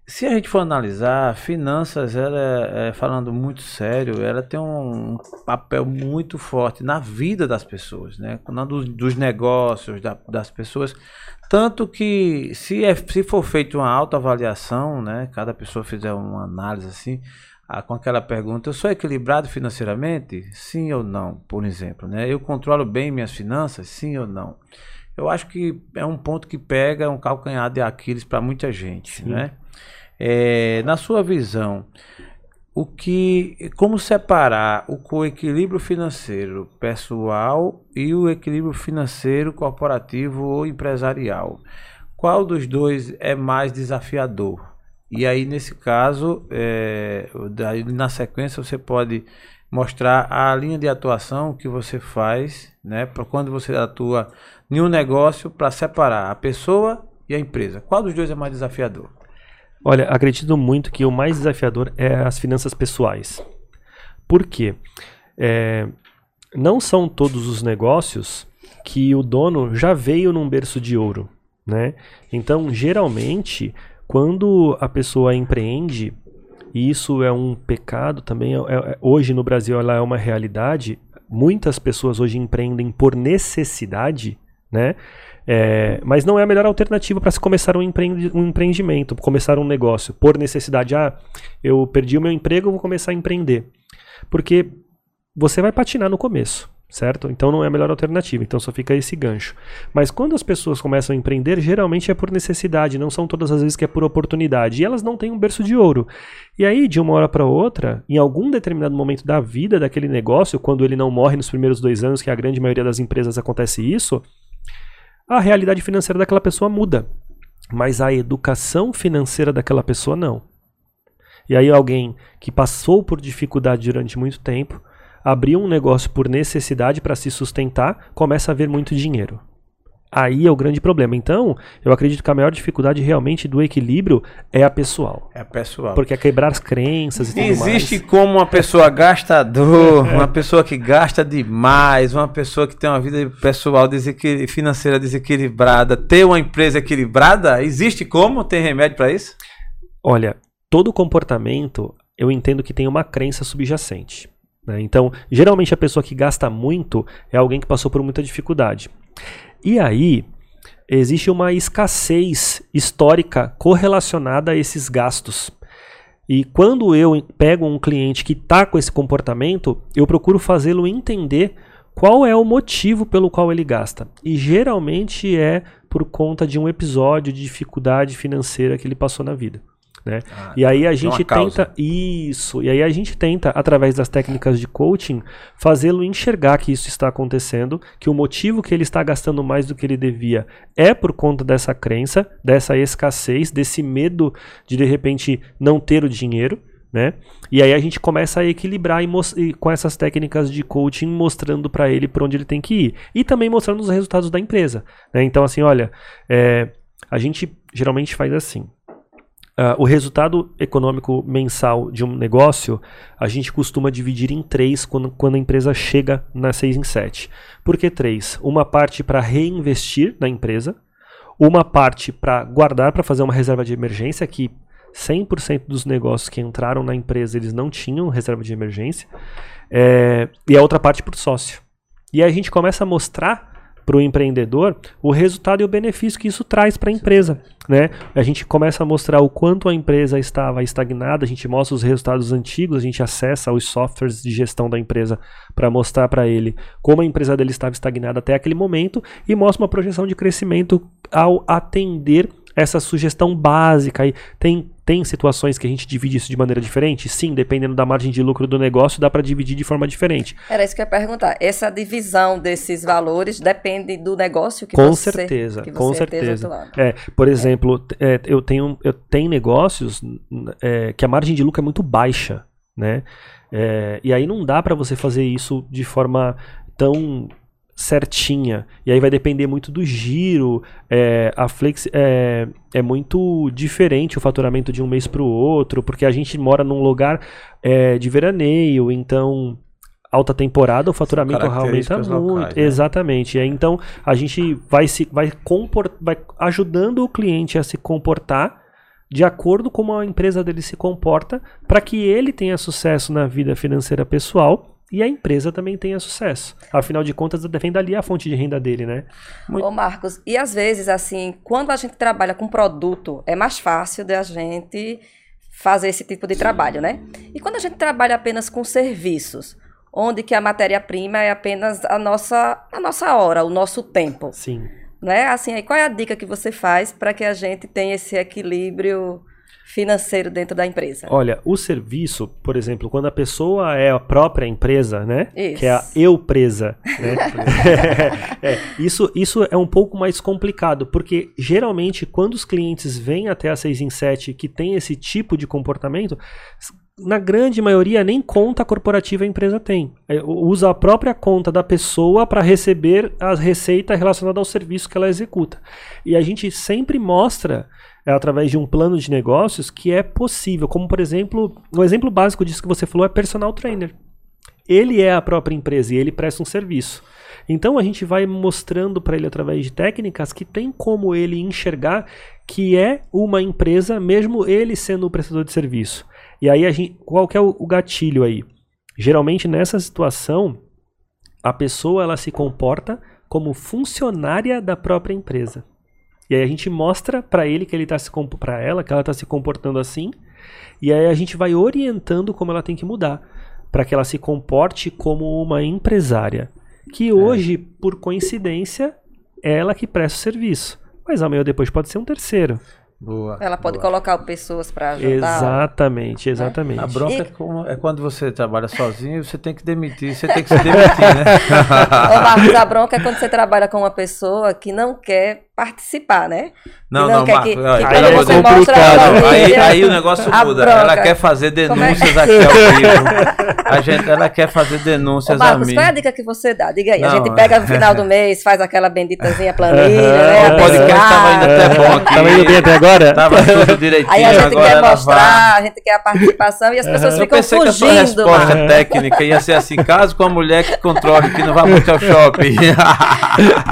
[SPEAKER 2] se a gente for analisar, finanças, ela é, falando muito sério, ela tem um papel muito forte na vida das pessoas, né? Dos, dos negócios, da, das pessoas. Tanto que se, é, se for feita uma autoavaliação, né? Cada pessoa fizer uma análise assim, ah, com aquela pergunta, eu sou equilibrado financeiramente? Sim ou não, por exemplo, né? Eu controlo bem minhas finanças? Sim ou não? Eu acho que é um ponto que pega um calcanhar de Aquiles para muita gente, Sim. né? É, na sua visão, o que, como separar o equilíbrio financeiro pessoal e o equilíbrio financeiro corporativo ou empresarial? Qual dos dois é mais desafiador? E aí, nesse caso, é, na sequência, você pode mostrar a linha de atuação que você faz, né, para quando você atua em um negócio para separar a pessoa e a empresa. Qual dos dois é mais desafiador?
[SPEAKER 4] Olha, acredito muito que o mais desafiador é as finanças pessoais. Por quê? É, não são todos os negócios que o dono já veio num berço de ouro, né? Então, geralmente, quando a pessoa empreende, e isso é um pecado também, é, é, hoje no Brasil ela é uma realidade, muitas pessoas hoje empreendem por necessidade, né? É, mas não é a melhor alternativa para se começar um, um empreendimento, começar um negócio, por necessidade. Ah, eu perdi o meu emprego, vou começar a empreender. Porque você vai patinar no começo, certo? Então não é a melhor alternativa, então só fica esse gancho. Mas quando as pessoas começam a empreender, geralmente é por necessidade, não são todas as vezes que é por oportunidade. E elas não têm um berço de ouro. E aí, de uma hora para outra, em algum determinado momento da vida daquele negócio, quando ele não morre nos primeiros dois anos, que a grande maioria das empresas acontece isso, a realidade financeira daquela pessoa muda, mas a educação financeira daquela pessoa não. E aí alguém que passou por dificuldade durante muito tempo, abriu um negócio por necessidade para se sustentar, começa a ver muito dinheiro. Aí é o grande problema. Então, eu acredito que a maior dificuldade realmente do equilíbrio é a pessoal.
[SPEAKER 2] É pessoal.
[SPEAKER 4] Porque é quebrar as crenças e tudo
[SPEAKER 2] Existe
[SPEAKER 4] mais.
[SPEAKER 2] como uma pessoa gastador, uma pessoa que gasta demais, uma pessoa que tem uma vida pessoal desequil... financeira desequilibrada, ter uma empresa equilibrada? Existe como? Tem remédio para isso?
[SPEAKER 4] Olha, todo comportamento eu entendo que tem uma crença subjacente. né? Então, geralmente a pessoa que gasta muito é alguém que passou por muita dificuldade. E aí, existe uma escassez histórica correlacionada a esses gastos. E quando eu pego um cliente que está com esse comportamento, eu procuro fazê-lo entender qual é o motivo pelo qual ele gasta. E geralmente é por conta de um episódio de dificuldade financeira que ele passou na vida. Né?
[SPEAKER 2] Ah,
[SPEAKER 4] e aí a gente tenta isso, e aí a gente tenta através das técnicas de coaching fazê-lo enxergar que isso está acontecendo, que o motivo que ele está gastando mais do que ele devia é por conta dessa crença, dessa escassez, desse medo de de repente não ter o dinheiro, né? E aí a gente começa a equilibrar e, e com essas técnicas de coaching mostrando para ele por onde ele tem que ir e também mostrando os resultados da empresa, né? Então assim, olha, é, a gente geralmente faz assim. Ah, o resultado econômico mensal de um negócio, a gente costuma dividir em três quando, quando a empresa chega na 6 em 7. Por que três? Uma parte para reinvestir na empresa, uma parte para guardar para fazer uma reserva de emergência, que 100% dos negócios que entraram na empresa eles não tinham reserva de emergência, é, e a outra parte para o sócio. E aí a gente começa a mostrar para o empreendedor o resultado e o benefício que isso traz para a empresa. Né? A gente começa a mostrar o quanto a empresa estava estagnada, a gente mostra os resultados antigos, a gente acessa os softwares de gestão da empresa para mostrar para ele como a empresa dele estava estagnada até aquele momento e mostra uma projeção de crescimento ao atender essa sugestão básica. E tem, tem situações que a gente divide isso de maneira diferente? Sim, dependendo da margem de lucro do negócio, dá para dividir de forma diferente.
[SPEAKER 3] Era isso que eu ia perguntar. Essa divisão desses valores depende do negócio que
[SPEAKER 4] com
[SPEAKER 3] você
[SPEAKER 4] certeza,
[SPEAKER 3] que
[SPEAKER 4] com
[SPEAKER 3] você esteja
[SPEAKER 4] certeza.
[SPEAKER 3] atuando.
[SPEAKER 4] É, por exemplo, t- é, eu tenho eu tenho negócios é, que a margem de lucro é muito baixa, né? É, e aí não dá para você fazer isso de forma tão certinha. E aí vai depender muito do giro. É, a flex é, é muito diferente o faturamento de um mês para o outro, porque a gente mora num lugar é, de veraneio, então alta temporada o faturamento aumenta muito.
[SPEAKER 2] locais, né?
[SPEAKER 4] Exatamente. Então a gente vai se vai vai ajudando o cliente a se comportar de acordo com como a empresa dele se comporta, para que ele tenha sucesso na vida financeira pessoal e a empresa também tenha sucesso. Afinal de contas, vem dali a fonte de renda dele, né?
[SPEAKER 3] Ô Marcos, e às vezes, assim, quando a gente trabalha com produto, é mais fácil da gente fazer esse tipo de trabalho, né? E quando a gente trabalha apenas com serviços, onde que a matéria-prima é apenas a nossa, a nossa hora, o nosso tempo,
[SPEAKER 4] Sim.
[SPEAKER 3] né? Assim, aí qual é a dica que você faz para que a gente tenha esse equilíbrio financeiro dentro da empresa?
[SPEAKER 4] Olha, o serviço, por exemplo, quando a pessoa é a própria empresa, né?
[SPEAKER 3] Isso.
[SPEAKER 4] Que é a eu presa, né? É, isso, isso é um pouco mais complicado, porque geralmente quando os clientes vêm até a 6 em 7 que tem esse tipo de comportamento, na grande maioria nem conta corporativa a empresa tem. É, usa a própria conta da pessoa para receber as receitas relacionadas ao serviço que ela executa. E a gente sempre mostra é através de um plano de negócios que é possível. Como, por exemplo, um exemplo básico disso que você falou é personal trainer. Ele é a própria empresa e ele presta um serviço. Então a gente vai mostrando para ele através de técnicas que tem como ele enxergar que é uma empresa, mesmo ele sendo o prestador de serviço. E aí a gente, qual que é o, o gatilho aí? Geralmente nessa situação a pessoa ela se comporta como funcionária da própria empresa. E aí a gente mostra para ele que ele tá se para ela que ela está se comportando assim, e aí a gente vai orientando como ela tem que mudar para que ela se comporte como uma empresária, que hoje, por coincidência, é ela que presta o serviço. Mas amanhã ou depois pode ser um terceiro.
[SPEAKER 2] Boa.
[SPEAKER 3] Ela pode
[SPEAKER 2] boa.
[SPEAKER 3] colocar pessoas para ajudar.
[SPEAKER 4] Exatamente, exatamente.
[SPEAKER 2] A bronca
[SPEAKER 3] E-
[SPEAKER 2] é, como- é quando você trabalha sozinho, você tem que demitir, você tem que se demitir, né?
[SPEAKER 3] Ô, Marcos, a bronca é quando você trabalha com uma pessoa que não quer participar, né?
[SPEAKER 2] Não, não,
[SPEAKER 3] que
[SPEAKER 4] aí é
[SPEAKER 3] você a.
[SPEAKER 2] Não, aí, o negócio
[SPEAKER 3] a
[SPEAKER 2] muda.
[SPEAKER 3] bronca.
[SPEAKER 2] Ela quer fazer
[SPEAKER 3] é?
[SPEAKER 2] denúncias aqui ao vivo. A gente, ela quer fazer
[SPEAKER 3] Ô,
[SPEAKER 2] denúncias a
[SPEAKER 3] Marcos,
[SPEAKER 2] mim.
[SPEAKER 3] qual é a dica que você dá? Diga aí. a
[SPEAKER 2] Não,
[SPEAKER 3] gente
[SPEAKER 2] é.
[SPEAKER 3] pega no final do mês, faz aquela benditazinha planilha, né?
[SPEAKER 2] O podcast
[SPEAKER 3] abençoada.
[SPEAKER 2] tava indo até bom aqui.
[SPEAKER 4] Tava indo bem até agora?
[SPEAKER 2] Tava tudo direitinho,
[SPEAKER 3] Aí a gente
[SPEAKER 2] agora
[SPEAKER 3] quer mostrar,
[SPEAKER 2] vai.
[SPEAKER 3] a gente quer a participação e as pessoas
[SPEAKER 2] Eu
[SPEAKER 3] ficam
[SPEAKER 2] pensei que a sua
[SPEAKER 3] fugindo.
[SPEAKER 2] resposta técnica ia ser assim, caso com a mulher que controle, que não vai muito ao shopping.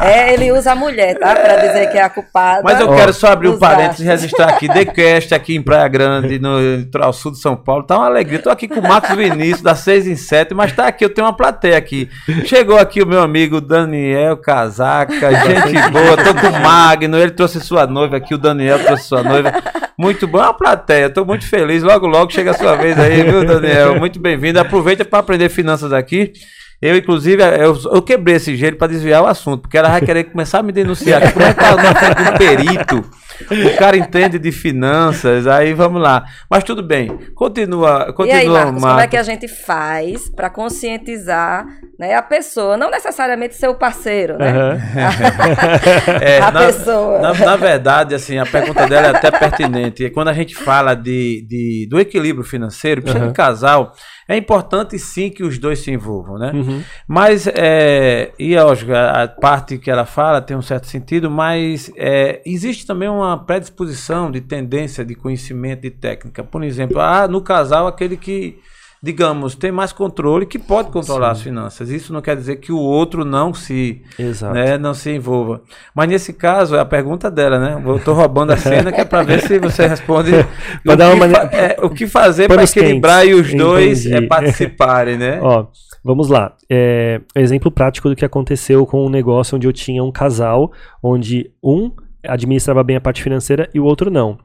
[SPEAKER 3] É, ele usa a mulher, tá? Pra dizer que é a culpada.
[SPEAKER 2] Mas eu quero só abrir um parênteses e registrar aqui, TheCast aqui em Praia Grande, no litoral sul de São Paulo, tá uma alegria. Tô aqui com o Marcos Vinícius, da 6 em 7, mas tá aqui, eu tenho uma plateia aqui. Chegou aqui o meu amigo Daniel Casaca, gente boa, tô com o Magno, ele trouxe sua noiva aqui, o Daniel trouxe sua noiva. Muito bom, é uma plateia, tô muito feliz. Logo, logo chega a sua vez aí, viu, Daniel? Muito bem-vindo. Aproveita para aprender finanças aqui. Eu, inclusive, eu, eu quebrei esse gelo para desviar o assunto, porque ela vai querer começar a me denunciar. Como é que tá na frente do perito? O cara entende de finanças, aí vamos lá. Mas tudo bem, continua,
[SPEAKER 3] E
[SPEAKER 2] continua,
[SPEAKER 3] aí, Marcos, como é
[SPEAKER 2] Marcos.
[SPEAKER 3] que a gente faz para conscientizar né, a pessoa? Não necessariamente ser o parceiro, né?
[SPEAKER 4] Aham.
[SPEAKER 2] É,
[SPEAKER 3] a
[SPEAKER 2] na,
[SPEAKER 3] pessoa.
[SPEAKER 2] Na, na verdade, assim, a pergunta dela é até pertinente. E Quando a gente fala de, de- do equilíbrio financeiro, precisa
[SPEAKER 4] Aham.
[SPEAKER 2] de casal, é importante sim que os dois se envolvam, né?
[SPEAKER 4] Uhum.
[SPEAKER 2] Mas, é, e lógico, a a parte que ela fala tem um certo sentido, mas é, existe também uma predisposição de tendência de conhecimento de técnica. Por exemplo, ah, no casal, aquele que, digamos, tem mais controle, que pode controlar as finanças. Isso não quer dizer que o outro não se,
[SPEAKER 4] Exato.
[SPEAKER 2] né, não se envolva. Mas nesse caso, é a pergunta dela, né? Eu tô roubando a cena que é para ver se você responde o,
[SPEAKER 4] dar uma
[SPEAKER 2] que
[SPEAKER 4] maneira-
[SPEAKER 2] é, o que fazer para equilibrar e os dois é, participarem, né?
[SPEAKER 4] Ó, vamos lá. É, exemplo prático do que aconteceu com um negócio onde eu tinha um casal, onde um administrava bem a parte financeira e o outro não.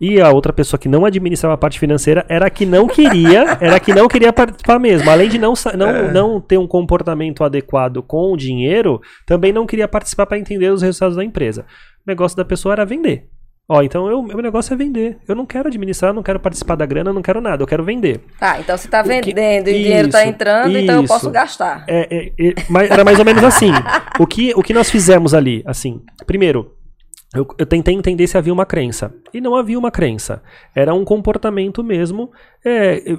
[SPEAKER 4] E a outra pessoa que não administrava a parte financeira era a que não queria, era a que não queria participar mesmo. Além de não, não,
[SPEAKER 2] É.
[SPEAKER 4] não ter um comportamento adequado com o dinheiro, também não queria participar para entender os resultados da empresa. O negócio da pessoa era vender. Ó, então eu, meu negócio é vender. Eu não quero administrar, não quero participar da grana, não quero nada, eu quero vender.
[SPEAKER 3] Tá, então se tá
[SPEAKER 4] O que-
[SPEAKER 3] vendendo e o dinheiro tá
[SPEAKER 4] Isso,
[SPEAKER 3] entrando, então eu
[SPEAKER 4] isso.
[SPEAKER 3] posso gastar.
[SPEAKER 4] É, é, é, era mais ou menos assim. O que, o que nós fizemos ali? Assim, primeiro, eu, eu tentei entender se havia uma crença. E não havia uma crença. Era um comportamento mesmo. É,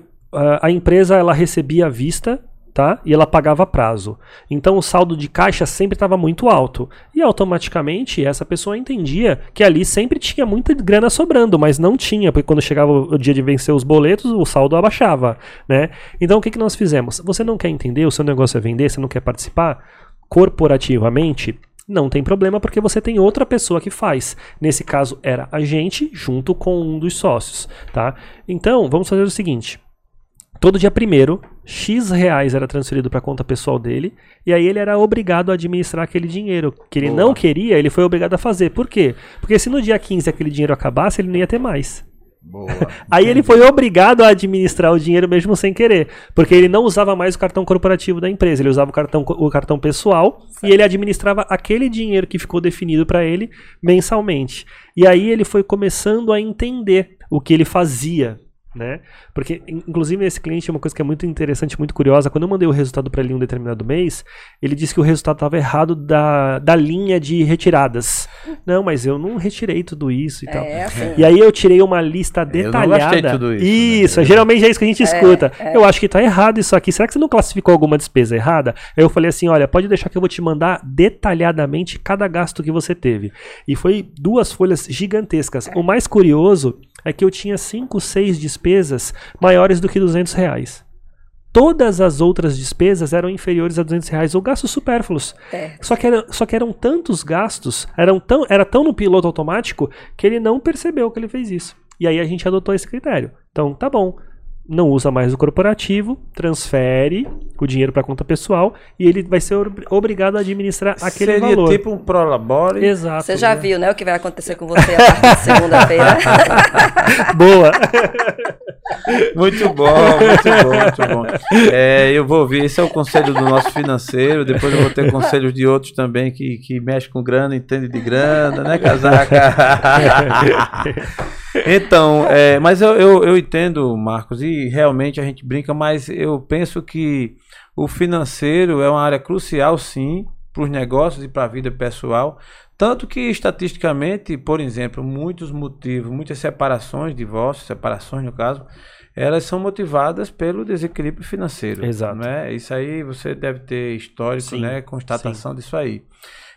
[SPEAKER 4] a, empresa ela recebia à vista. Tá? E ela pagava prazo. Então o saldo de caixa sempre estava muito alto. E automaticamente essa pessoa entendia que ali sempre tinha muita grana sobrando, mas não tinha, porque quando chegava o dia de vencer os boletos, o saldo abaixava. Né? Então o que, que nós fizemos? Você não quer entender, o seu negócio é vender, você não quer participar? Corporativamente, não tem problema porque você tem outra pessoa que faz. Nesse caso era a gente junto com um dos sócios, tá? Então, vamos fazer o seguinte. Todo dia primeiro, X reais era transferido para a conta pessoal dele, e aí ele era obrigado a administrar aquele dinheiro. Que ele
[SPEAKER 2] Boa.
[SPEAKER 4] não queria, ele foi obrigado a fazer. Por quê? Porque se no dia 15 aquele dinheiro acabasse, ele não ia ter mais.
[SPEAKER 2] Boa.
[SPEAKER 4] Aí ele foi obrigado a administrar o dinheiro mesmo sem querer, porque ele não usava mais o cartão corporativo da empresa, ele usava o cartão, o cartão pessoal e ele administrava aquele dinheiro que ficou definido para ele mensalmente. E aí ele foi começando a entender o que ele fazia. Né? Porque, in- inclusive, esse cliente, uma coisa que é muito interessante, muito curiosa, quando eu mandei o resultado para ele em um determinado mês, ele disse que o resultado estava errado da, da linha de retiradas. Não, mas eu não retirei tudo isso e tal.
[SPEAKER 3] É assim.
[SPEAKER 4] E aí eu tirei uma lista
[SPEAKER 2] Eu não
[SPEAKER 4] detalhada.
[SPEAKER 2] tudo isso, né?
[SPEAKER 4] Isso, geralmente é isso que a gente escuta.
[SPEAKER 3] é.
[SPEAKER 4] Eu acho que tá errado isso aqui. Será que você não classificou alguma despesa errada? Aí eu falei assim: olha, pode deixar que eu vou te mandar detalhadamente cada gasto que você teve. E foi duas folhas gigantescas. O mais curioso é que eu tinha cinco, seis despesas maiores do que 200 reais. Todas as outras despesas eram inferiores a 200 reais ou gastos supérfluos.
[SPEAKER 3] É.
[SPEAKER 4] Só que, era- só que eram tantos gastos, eram tão, era tão no piloto automático que ele não percebeu que ele fez isso. E aí a gente adotou esse critério. Então, tá bom. Não usa mais o corporativo, transfere o dinheiro para conta pessoal e ele vai ser ob- obrigado a administrar aquele
[SPEAKER 2] Seria
[SPEAKER 4] valor.
[SPEAKER 2] tipo um prolabore.
[SPEAKER 4] Exato.
[SPEAKER 3] Você já viu, né, o que vai acontecer com você a partir de segunda-feira?
[SPEAKER 4] Boa.
[SPEAKER 2] Muito bom, muito bom, muito bom. É, eu vou ouvir, esse é o conselho do nosso financeiro, depois eu vou ter conselhos de outros também que, que mexem com grana, entende de grana, né, casaca? Então, é, mas eu, eu, eu entendo, Marcos, e realmente a gente brinca, mas eu penso que o financeiro é uma área crucial, sim, para os negócios e para a vida pessoal. Tanto que, estatisticamente, por exemplo, muitos motivos, muitas separações, divórcios, separações no caso, elas são motivadas pelo desequilíbrio financeiro.
[SPEAKER 4] Exato.
[SPEAKER 2] Né? Isso aí você deve ter histórico,
[SPEAKER 4] Sim,
[SPEAKER 2] né? Constatação disso aí.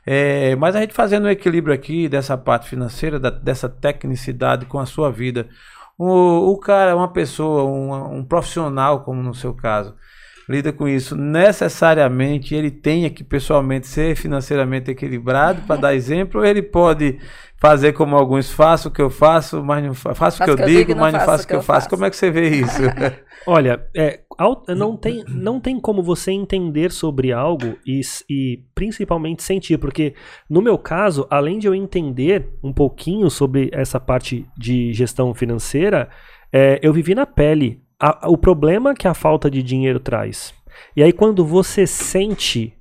[SPEAKER 2] É, mas a gente fazendo um equilíbrio aqui dessa parte financeira, da- dessa tecnicidade com a sua vida. O, o cara, uma pessoa, um, um profissional, como no seu caso, lida com isso, necessariamente ele tenha que pessoalmente ser financeiramente equilibrado para dar exemplo, ou ele pode fazer como alguns faço o que eu faço, mas não fa faço o que eu digo, mas não faço o que eu faço. Como é que você vê isso?
[SPEAKER 4] Olha, é, não, tem, não tem como você entender sobre algo e, e principalmente sentir, porque no meu caso, além de eu entender um pouquinho sobre essa parte de gestão financeira, é, eu vivi na pele a- o problema que a falta de dinheiro traz. E aí, quando você sente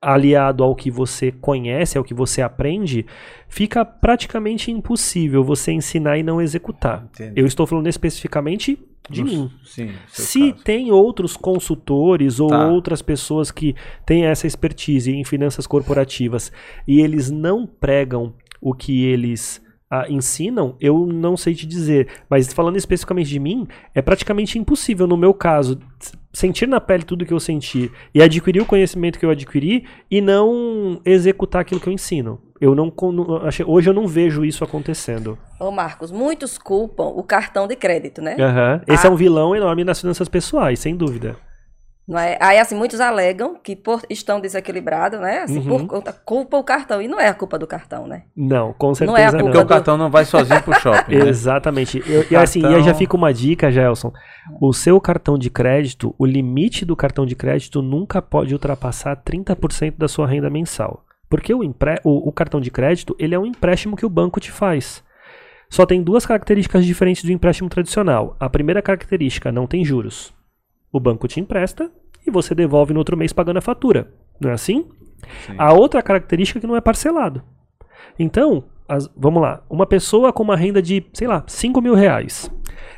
[SPEAKER 4] aliado ao que você conhece, ao que você aprende, fica praticamente impossível você ensinar e não executar.
[SPEAKER 2] Entendi.
[SPEAKER 4] Eu estou falando especificamente de
[SPEAKER 2] No-
[SPEAKER 4] mim.
[SPEAKER 2] Sim,
[SPEAKER 4] Se
[SPEAKER 2] caso.
[SPEAKER 4] tem outros consultores ou
[SPEAKER 2] Tá.
[SPEAKER 4] outras pessoas que têm essa expertise em finanças corporativas e eles não pregam o que eles ah, ensinam, eu não sei te dizer. Mas falando especificamente de mim, é praticamente impossível, no meu caso, sentir na pele tudo que eu senti e adquirir o conhecimento que eu adquiri e não executar aquilo que eu ensino. Eu não, hoje eu não vejo isso acontecendo.
[SPEAKER 3] Ô, Marcos, muitos culpam o cartão de crédito, né?
[SPEAKER 4] Aham. Esse
[SPEAKER 3] Ah.
[SPEAKER 4] é um vilão enorme nas finanças pessoais, sem dúvida.
[SPEAKER 3] Não é? Aí, assim, muitos alegam que por, estão desequilibrados, né? Assim,
[SPEAKER 4] Uhum.
[SPEAKER 3] por culpa o cartão. E não é a culpa do cartão, né?
[SPEAKER 4] Não, com certeza
[SPEAKER 3] Não é a
[SPEAKER 4] não.
[SPEAKER 3] culpa
[SPEAKER 2] Porque o cartão não vai sozinho pro shopping. né?
[SPEAKER 4] Exatamente. Eu- e assim, e aí já
[SPEAKER 2] cartão-
[SPEAKER 4] fica uma dica, Gelson. O seu cartão de crédito, o limite do cartão de crédito nunca pode ultrapassar 30% da sua renda mensal. Porque o, empre- o- o cartão de crédito, ele é um empréstimo que o banco te faz. Só tem duas características diferentes do empréstimo tradicional. A primeira característica, não tem juros. O banco te empresta e você devolve no outro mês pagando a fatura. Não é assim?
[SPEAKER 2] Sim.
[SPEAKER 4] A outra característica é que não é parcelado. Então, as- vamos lá, uma pessoa com uma renda de, sei lá, 5 mil reais,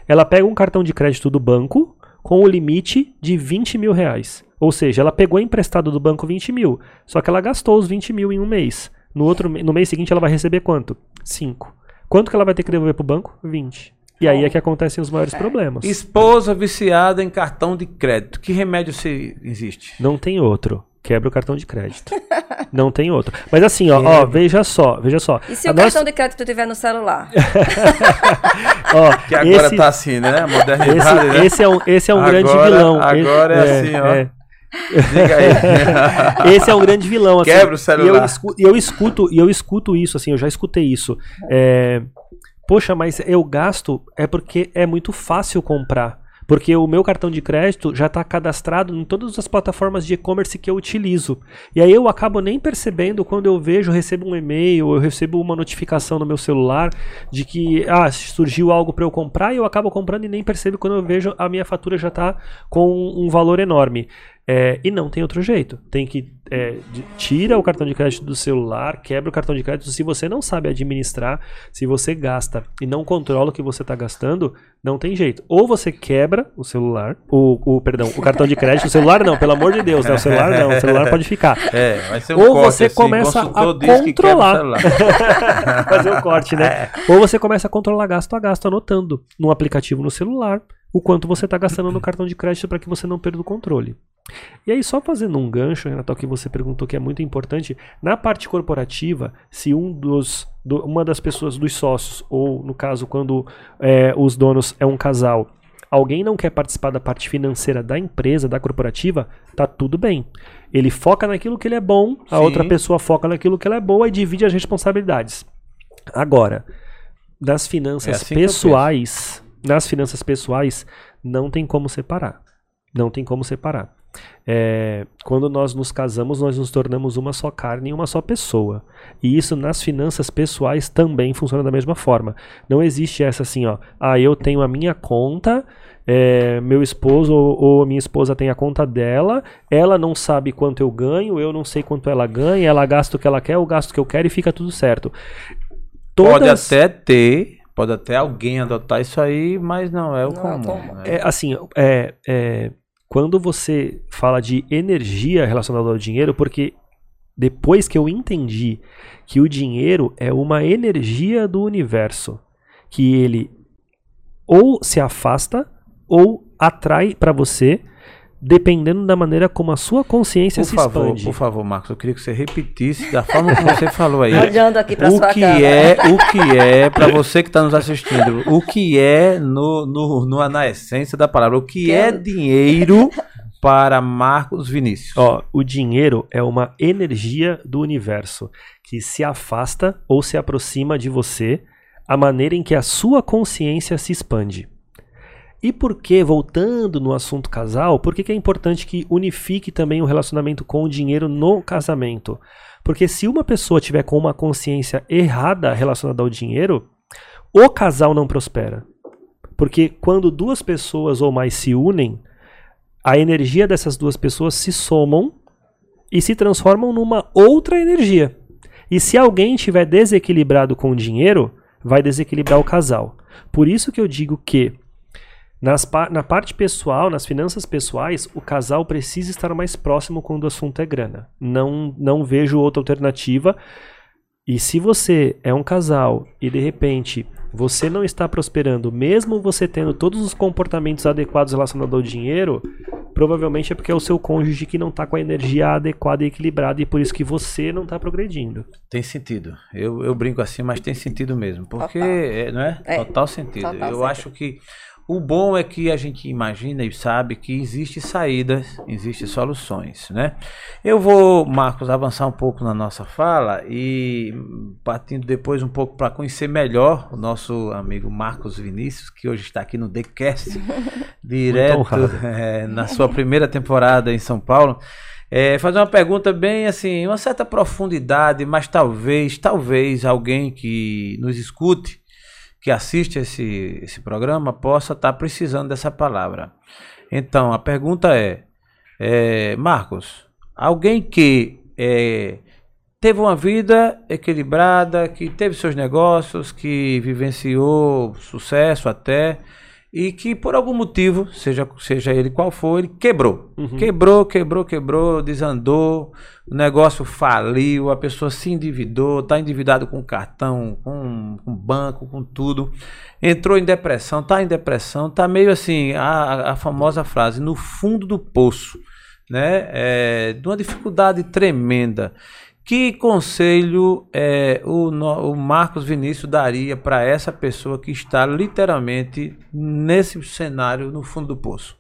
[SPEAKER 4] ela pega um cartão de crédito do banco com o limite de 20 mil reais. Ou seja, ela pegou emprestado do banco 20 mil, só que ela gastou os 20 mil em um mês. No, outro, no mês seguinte ela vai receber quanto? 5. Quanto que ela vai ter que devolver para o banco? 20. E aí é que acontecem os maiores problemas.
[SPEAKER 2] Esposa viciada em cartão de crédito. Que remédio se existe?
[SPEAKER 4] Não tem outro. Quebra o cartão de crédito. Não tem outro. Mas assim, ó, ó, veja só, veja só.
[SPEAKER 3] E se
[SPEAKER 4] A
[SPEAKER 3] o
[SPEAKER 4] nossa-
[SPEAKER 3] cartão de crédito estiver no celular?
[SPEAKER 4] ó,
[SPEAKER 2] Que agora
[SPEAKER 4] esse,
[SPEAKER 2] tá assim, né? A
[SPEAKER 4] esse,
[SPEAKER 2] modernidade, né?
[SPEAKER 4] esse é um, esse é um grande
[SPEAKER 2] Agora-
[SPEAKER 4] vilão.
[SPEAKER 2] agora é assim, ó. Diga aí.
[SPEAKER 4] Esse é um grande vilão. Assim,
[SPEAKER 2] Quebra o celular.
[SPEAKER 4] E eu, escu- e eu escuto, e eu escuto isso, assim, eu já escutei isso. É, Poxa, mas eu gasto é porque é muito fácil comprar. Porque o meu cartão de crédito já está cadastrado em todas as plataformas de e-commerce que eu utilizo. E aí eu acabo nem percebendo quando eu vejo, recebo um e-mail, eu recebo uma notificação no meu celular de que ah, surgiu algo para eu comprar e eu acabo comprando e nem percebo quando eu vejo a minha fatura já está com um valor enorme. É, e não tem outro jeito. Tem que é, tira o cartão de crédito do celular, quebra o cartão de crédito. Se você não sabe administrar, se você gasta e não controla o que você está gastando, não tem jeito. Ou você quebra o celular, o, o perdão, o cartão de crédito, o celular não, pelo amor de Deus, né? O celular não, o celular pode ficar.
[SPEAKER 2] É, vai ser um
[SPEAKER 4] Ou
[SPEAKER 2] corte,
[SPEAKER 4] você
[SPEAKER 2] assim,
[SPEAKER 4] começa a controlar. Fazer o corte, né? Ou você começa a controlar gasto a gasto, anotando num aplicativo no celular o quanto você está gastando no cartão de crédito para que você não perda o controle. E aí, só fazendo um gancho, Renato, ao que você perguntou que é muito importante, na parte corporativa, se um dos, do- uma das pessoas dos sócios, ou no caso, quando é, os donos é um casal, alguém não quer participar da parte financeira da empresa, da corporativa, tá tudo bem. Ele foca naquilo que ele é bom, a
[SPEAKER 2] Sim.
[SPEAKER 4] outra pessoa foca naquilo que ela é boa e divide as responsabilidades. Agora, das finanças
[SPEAKER 2] É assim
[SPEAKER 4] pessoais, nas finanças pessoais, não tem como separar. Não tem como separar. É, quando nós nos casamos, nós nos tornamos uma só carne e uma só pessoa. E isso nas finanças pessoais também funciona da mesma forma. Não existe essa assim, ó. Ah, eu tenho a minha conta, é, meu esposo ou, ou minha esposa tem a conta dela, ela não sabe quanto eu ganho, eu não sei quanto ela ganha, ela gasta o que ela quer, eu gasto o que eu quero e fica tudo certo.
[SPEAKER 2] Pode
[SPEAKER 4] Todas-
[SPEAKER 2] até ter, pode até alguém adotar isso aí, mas não é o
[SPEAKER 3] Não é o
[SPEAKER 2] comum. né?
[SPEAKER 4] É, assim, é, é, quando você fala de energia relacionada ao dinheiro, porque depois que eu entendi que o dinheiro é uma energia do universo, que ele ou se afasta ou atrai para você, dependendo da maneira como a sua consciência
[SPEAKER 2] Por
[SPEAKER 4] se
[SPEAKER 2] favor,
[SPEAKER 4] expande.
[SPEAKER 2] por favor, Marcos, eu queria que você repetisse da forma como você falou aí.
[SPEAKER 3] Olhando aqui pra
[SPEAKER 2] o
[SPEAKER 3] sua
[SPEAKER 2] que é, o que é, para você que está nos assistindo, o que é no, no, no- na essência da palavra, o que
[SPEAKER 3] Que
[SPEAKER 2] é
[SPEAKER 3] é-
[SPEAKER 2] dinheiro para Marcos Vinícius?
[SPEAKER 4] Ó, o dinheiro é uma energia do universo que se afasta ou se aproxima de você à maneira em que a sua consciência se expande. E por que, voltando no assunto casal, por que, que é importante que unifique também o relacionamento com o dinheiro no casamento? Porque se uma pessoa tiver com uma consciência errada relacionada ao dinheiro, o casal não prospera. Porque quando duas pessoas ou mais se unem, a energia dessas duas pessoas se somam e se transformam numa outra energia. E se alguém estiver desequilibrado com o dinheiro, vai desequilibrar o casal. Por isso que eu digo que nas pa- na parte pessoal, nas finanças pessoais, o casal precisa estar mais próximo quando o assunto é grana. Não, não vejo outra alternativa. E se você é um casal e de repente você não está prosperando, mesmo você tendo todos os comportamentos adequados relacionados ao dinheiro, provavelmente é porque é o seu cônjuge que não está com a energia adequada e equilibrada e por isso que você não está progredindo.
[SPEAKER 2] Tem sentido. Eu, eu brinco assim, mas tem sentido mesmo. Porque,
[SPEAKER 3] Total.
[SPEAKER 2] é, não é?
[SPEAKER 3] É,
[SPEAKER 2] Total sentido.
[SPEAKER 3] total
[SPEAKER 2] eu
[SPEAKER 3] sentido.
[SPEAKER 2] acho que o bom é que a gente imagina e sabe que existe saídas, existem soluções, né? Eu vou, Marcos, avançar um pouco na nossa fala e partindo depois um pouco para conhecer melhor o nosso amigo Marcos Vinícius, que hoje está aqui no TheCast, direto é, na sua primeira temporada em São Paulo. É, fazer uma pergunta bem assim, uma certa profundidade, mas talvez, talvez alguém que nos escute, que assiste esse, esse programa, possa estar precisando dessa palavra. Então, a pergunta é, é, Marcos, alguém que é, teve uma vida equilibrada, que teve seus negócios, que vivenciou sucesso até, e que por algum motivo, seja, seja ele qual for, ele quebrou. Quebrou, quebrou, quebrou, desandou, o negócio faliu, a pessoa se endividou, está endividado com cartão, com, com banco, com tudo. Entrou em depressão, está em depressão, está meio assim, a, a famosa frase, no fundo do poço, né? É, de uma dificuldade tremenda. Que conselho é, o, o Marcos Vinícius daria para essa pessoa que está literalmente nesse cenário no fundo do poço?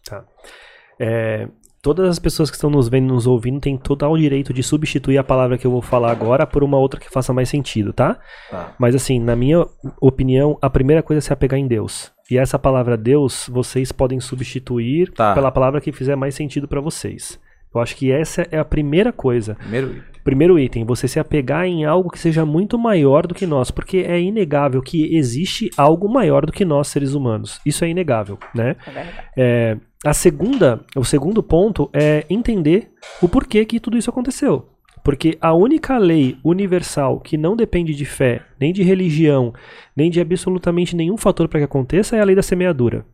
[SPEAKER 4] É, todas as pessoas que estão nos vendo e nos ouvindo têm total direito de substituir a palavra que eu vou falar agora por uma outra que faça mais sentido, tá?
[SPEAKER 2] Tá.
[SPEAKER 4] Mas assim, na minha opinião, a primeira coisa é se apegar em Deus. E essa palavra Deus, vocês podem substituir
[SPEAKER 2] Tá.
[SPEAKER 4] pela palavra que fizer mais sentido para vocês. Eu acho que essa é a primeira coisa.
[SPEAKER 2] Primeiro item.
[SPEAKER 4] Primeiro item, você se apegar em algo que seja muito maior do que nós, porque é inegável que existe algo maior do que nós, seres humanos. Isso é inegável, né?
[SPEAKER 3] É.
[SPEAKER 4] É, a segunda, o segundo ponto é entender o porquê que tudo isso aconteceu. Porque a única lei universal que não depende de fé, nem de religião, nem de absolutamente nenhum fator para que aconteça é a lei da semeadura.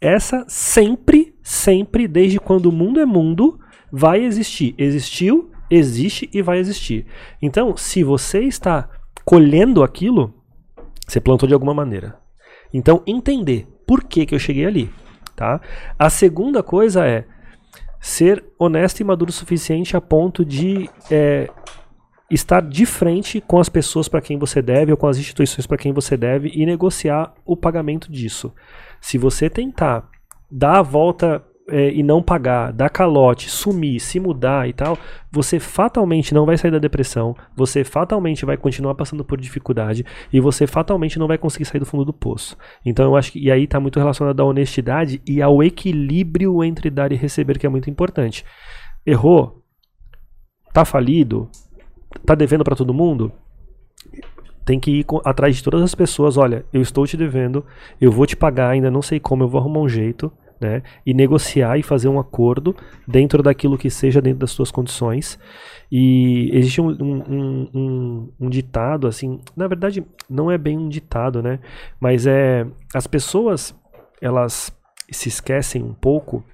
[SPEAKER 4] Essa sempre, sempre, desde quando o mundo é mundo, vai existir. Existiu, existe e vai existir. Então, se você está colhendo aquilo, você plantou de alguma maneira. Então, entender por que, que eu cheguei ali. Tá? A segunda coisa é ser honesto e maduro o suficiente a ponto de é, estar de frente com as pessoas para quem você deve ou com as instituições para quem você deve e negociar o pagamento disso. Se você tentar dar a volta é, e não pagar, dar calote, sumir, se mudar e tal, você fatalmente não vai sair da depressão, você fatalmente vai continuar passando por dificuldade e você fatalmente não vai conseguir sair do fundo do poço. Então eu acho que e aí está muito relacionado à honestidade e ao equilíbrio entre dar e receber que é muito importante. Errou? Tá falido? Tá devendo para todo mundo? Tem que ir atrás de todas as pessoas. Olha, eu estou te devendo, eu vou te pagar, ainda não sei como, eu vou arrumar um jeito, né? E negociar e fazer um acordo dentro daquilo que seja dentro das suas condições. E existe um, um, um- um- ditado, assim, na verdade, não é bem um ditado, né? Mas é. As pessoas, elas se esquecem um pouco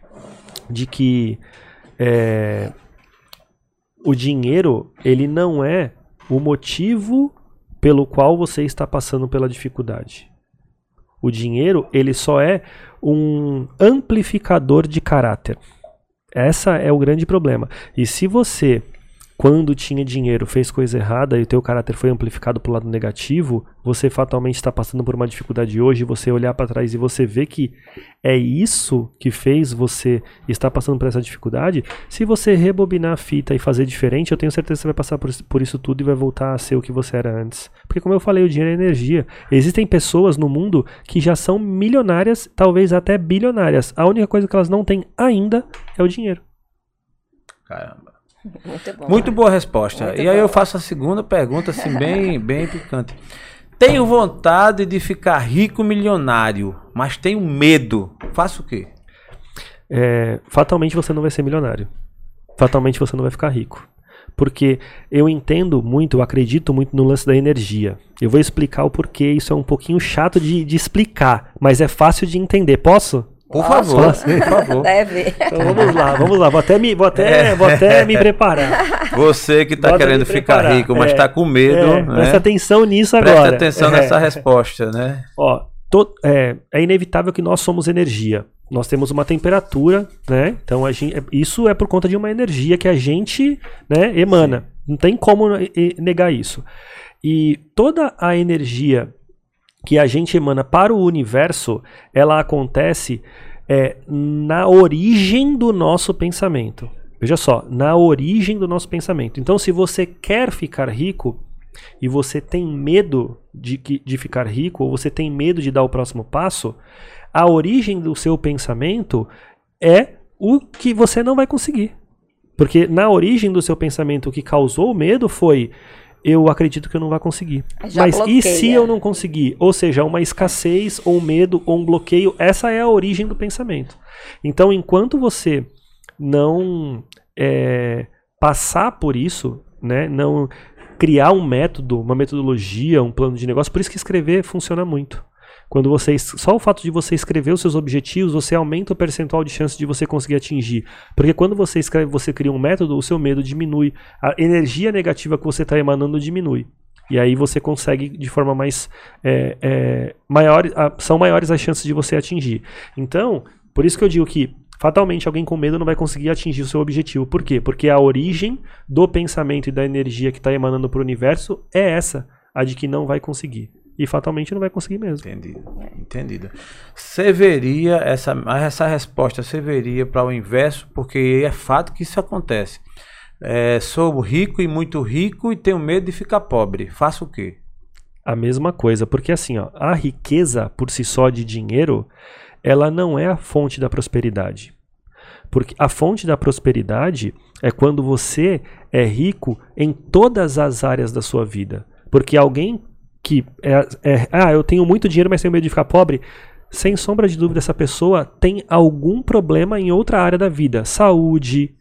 [SPEAKER 4] de que. é, o dinheiro, ele não é o motivo pelo qual você está passando pela dificuldade. O dinheiro, ele só é um amplificador de caráter. Essa é o grande problema. E se você quando tinha dinheiro, fez coisa errada e o teu caráter foi amplificado para o lado negativo, você fatalmente está passando por uma dificuldade hoje, você olhar para trás e você vê que é isso que fez você estar passando por essa dificuldade, se você rebobinar a fita e fazer diferente, eu tenho certeza que você vai passar por isso tudo e vai voltar a ser o que você era antes. Porque como eu falei, o dinheiro é energia. Existem pessoas no mundo que já são milionárias, talvez até bilionárias. A única coisa que elas não têm ainda é o dinheiro.
[SPEAKER 2] Caramba.
[SPEAKER 3] Muito bom.
[SPEAKER 2] Muito
[SPEAKER 3] né?
[SPEAKER 2] boa resposta.
[SPEAKER 3] Muito
[SPEAKER 2] e aí
[SPEAKER 3] bom.
[SPEAKER 2] eu faço a segunda pergunta, assim, bem, bem picante. Tenho vontade de ficar rico milionário, mas tenho medo. Faço o quê?
[SPEAKER 4] é, fatalmente você não vai ser milionário. Fatalmente você não vai ficar rico. Porque eu entendo muito, eu acredito muito no lance da energia. Eu vou explicar o porquê, isso é um pouquinho chato de, de explicar, mas é fácil de entender. Posso?
[SPEAKER 2] Por
[SPEAKER 3] Posso?
[SPEAKER 2] favor, por favor.
[SPEAKER 3] Deve.
[SPEAKER 4] Então vamos lá, vamos lá. Vou até me, vou até, vou até me preparar.
[SPEAKER 2] Você que está querendo ficar
[SPEAKER 4] preparar.
[SPEAKER 2] rico, mas
[SPEAKER 4] É,
[SPEAKER 2] está com medo,
[SPEAKER 4] É,
[SPEAKER 2] né?
[SPEAKER 4] Presta atenção nisso
[SPEAKER 2] Presta
[SPEAKER 4] agora.
[SPEAKER 2] atenção
[SPEAKER 4] É.
[SPEAKER 2] nessa resposta, né?
[SPEAKER 4] Ó, to- é, é inevitável que nós somos energia. Nós temos uma temperatura, né? Então a gente, isso é por conta de uma energia que a gente né, emana. Não tem como negar isso. E toda a energia que a gente emana para o universo, ela acontece é, na origem do nosso pensamento. Veja só, na origem do nosso pensamento. Então, se você quer ficar rico e você tem medo de, que- de ficar rico, ou você tem medo de dar o próximo passo, a origem do seu pensamento é o que você não vai conseguir. Porque na origem do seu pensamento, o que causou o medo foi eu acredito que eu não vou conseguir.
[SPEAKER 3] Já
[SPEAKER 4] Mas e se
[SPEAKER 3] bloqueia.
[SPEAKER 4] eu não conseguir? Ou seja, uma escassez, ou um medo, ou um bloqueio, essa é a origem do pensamento. Então, enquanto você não é, passar por isso, né, não criar um método, uma metodologia, um plano de negócio, por isso que escrever funciona muito. Quando você, só o fato de você escrever os seus objetivos, você aumenta o percentual de chance de você conseguir atingir. Porque quando você escreve, você cria um método, o seu medo diminui. A energia negativa que você está emanando diminui. E aí você consegue de forma mais é, é, maior, são maiores as chances de você atingir. Então, por isso que eu digo que fatalmente alguém com medo não vai conseguir atingir o seu objetivo. Por quê? Porque a origem do pensamento e da energia que está emanando para o universo é essa, a de que não vai conseguir. E fatalmente não vai conseguir mesmo.
[SPEAKER 2] Entendido. Entendido. Você veria essa, essa resposta, você veria para o inverso, porque é fato que isso acontece. É, sou rico e muito rico e tenho medo de ficar pobre. Faço o quê?
[SPEAKER 4] A mesma coisa, porque assim, ó, a riqueza por si só de dinheiro, ela não é a fonte da prosperidade. Porque a fonte da prosperidade é quando você é rico em todas as áreas da sua vida. Porque alguém que é, é- ah, eu tenho muito dinheiro, mas tenho medo de ficar pobre, sem sombra de dúvida, essa pessoa tem algum problema em outra área da vida, saúde,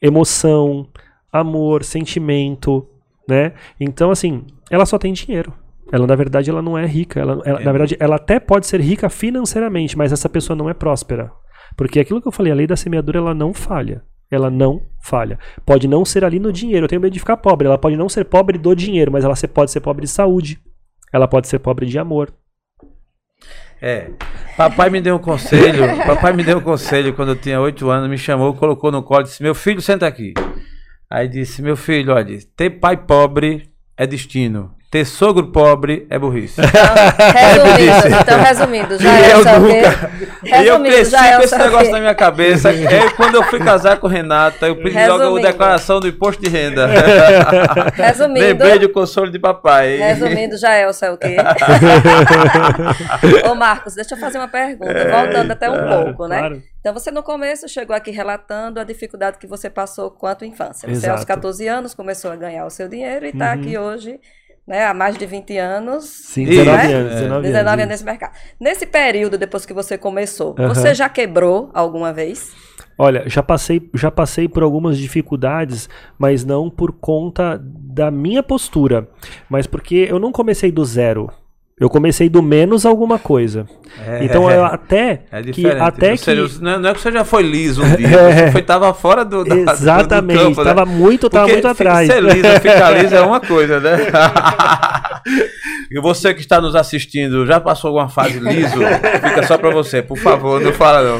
[SPEAKER 4] emoção, amor, sentimento, né? Então, assim, ela só tem dinheiro. Ela, na verdade, ela não é rica. Ela, ela- na verdade, ela até pode ser rica financeiramente, mas essa pessoa não é próspera. Porque aquilo que eu falei, a lei da semeadura, ela não falha. Ela não falha. Pode não ser ali no dinheiro. Eu tenho medo de ficar pobre. Ela pode não ser pobre do dinheiro, mas ela se- pode ser pobre de saúde. Ela pode ser pobre de amor.
[SPEAKER 2] É. Papai me deu um conselho. papai me deu um conselho quando eu tinha oito anos, me chamou, colocou no colo e disse: Meu filho, senta aqui. Aí disse: Meu filho, olha, ter pai pobre é destino. Ter sogro pobre é burrice.
[SPEAKER 3] Resumindo, então resumindo, já
[SPEAKER 2] E
[SPEAKER 3] é
[SPEAKER 2] eu
[SPEAKER 3] o?
[SPEAKER 2] E eu
[SPEAKER 3] Resumindo,
[SPEAKER 2] cresci
[SPEAKER 3] é
[SPEAKER 2] com
[SPEAKER 3] o
[SPEAKER 2] esse negócio
[SPEAKER 3] quê?
[SPEAKER 2] na minha cabeça. É quando eu fui casar com o Renata, eu pedi logo a declaração do imposto de renda.
[SPEAKER 3] Resumindo,
[SPEAKER 2] Lembrei do consolo de papai.
[SPEAKER 3] resumindo, já é o seu quê? Ô Marcos, deixa eu fazer uma pergunta, voltando até um pouco, né?
[SPEAKER 4] Claro.
[SPEAKER 3] Então você no começo chegou aqui relatando a dificuldade que você passou quanto infância. Você aos
[SPEAKER 4] Exato.
[SPEAKER 3] 14 anos começou a ganhar o seu dinheiro e está
[SPEAKER 4] Uhum.
[SPEAKER 3] aqui hoje, né, há mais de 20 anos.
[SPEAKER 4] Sim,
[SPEAKER 2] Isso,
[SPEAKER 4] 19
[SPEAKER 2] né?
[SPEAKER 4] anos. 19,
[SPEAKER 3] 19 anos
[SPEAKER 4] anos.
[SPEAKER 3] nesse mercado. Nesse período, depois que você começou,
[SPEAKER 4] Aham.
[SPEAKER 3] você já quebrou alguma vez?
[SPEAKER 4] Olha, já passei, já passei por algumas dificuldades, mas não por conta da minha postura, mas porque eu não comecei do zero. Eu comecei do menos alguma coisa.
[SPEAKER 2] É,
[SPEAKER 4] então eu até
[SPEAKER 2] É
[SPEAKER 4] que até
[SPEAKER 2] Você-
[SPEAKER 4] que
[SPEAKER 2] não, é, não é que você já foi liso um dia,
[SPEAKER 4] É.
[SPEAKER 2] você foi, tava fora do, da,
[SPEAKER 4] exatamente,
[SPEAKER 2] do campo, né?
[SPEAKER 4] tava muito, tava
[SPEAKER 2] Porque
[SPEAKER 4] muito atrás.
[SPEAKER 2] Ser liso, ficar liso é uma coisa, né? e você que está nos assistindo, já passou alguma fase liso? Fica só pra você, por favor, não fala não.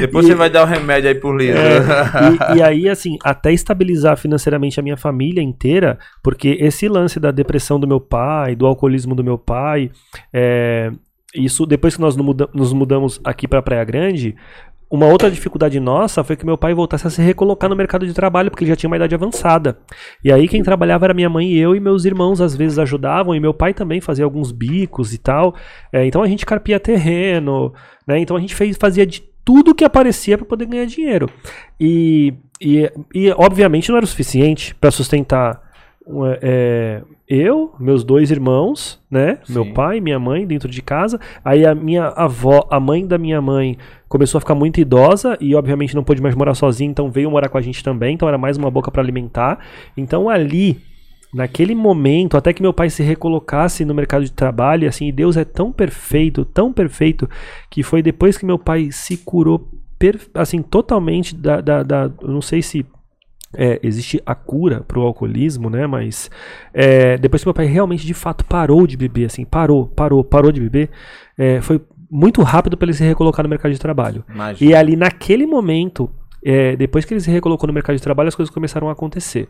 [SPEAKER 2] Depois
[SPEAKER 4] E-
[SPEAKER 2] você vai dar um remédio aí por liso.
[SPEAKER 4] É, e, e aí, assim, até estabilizar financeiramente a minha família inteira, porque esse lance da depressão do meu pai, do alcoolismo do meu pai, é, isso depois que nós nos mudamos aqui para Praia Grande, uma outra dificuldade nossa foi que meu pai voltasse a se recolocar no mercado de trabalho, porque ele já tinha uma idade avançada. E aí quem trabalhava era minha mãe e eu, e meus irmãos às vezes ajudavam, e meu pai também fazia alguns bicos e tal. É, então a gente carpia terreno, né? Então a gente fez, fazia de tudo que aparecia para poder ganhar dinheiro. E, e, e, obviamente não era o suficiente para sustentar é, eu, meus dois irmãos, né?
[SPEAKER 2] Sim.
[SPEAKER 4] Meu pai, minha mãe dentro de casa. Aí a minha avó, a mãe da minha mãe, começou a ficar muito idosa e obviamente não pôde mais morar sozinha, então veio morar com a gente também. Então era mais uma boca para alimentar. Então ali naquele momento, até que meu pai se recolocasse no mercado de trabalho, assim, Deus é tão perfeito, tão perfeito, que foi depois que meu pai se curou, per- assim, totalmente da, da, da- não sei se é, existe a cura pro alcoolismo, né, mas é, depois que meu pai realmente, de fato, parou de beber, assim, parou, parou, parou de beber, é, foi muito rápido para ele se recolocar no mercado de trabalho.
[SPEAKER 2] Imagina.
[SPEAKER 4] E ali naquele momento, é, depois que ele se recolocou no mercado de trabalho, as coisas começaram a acontecer.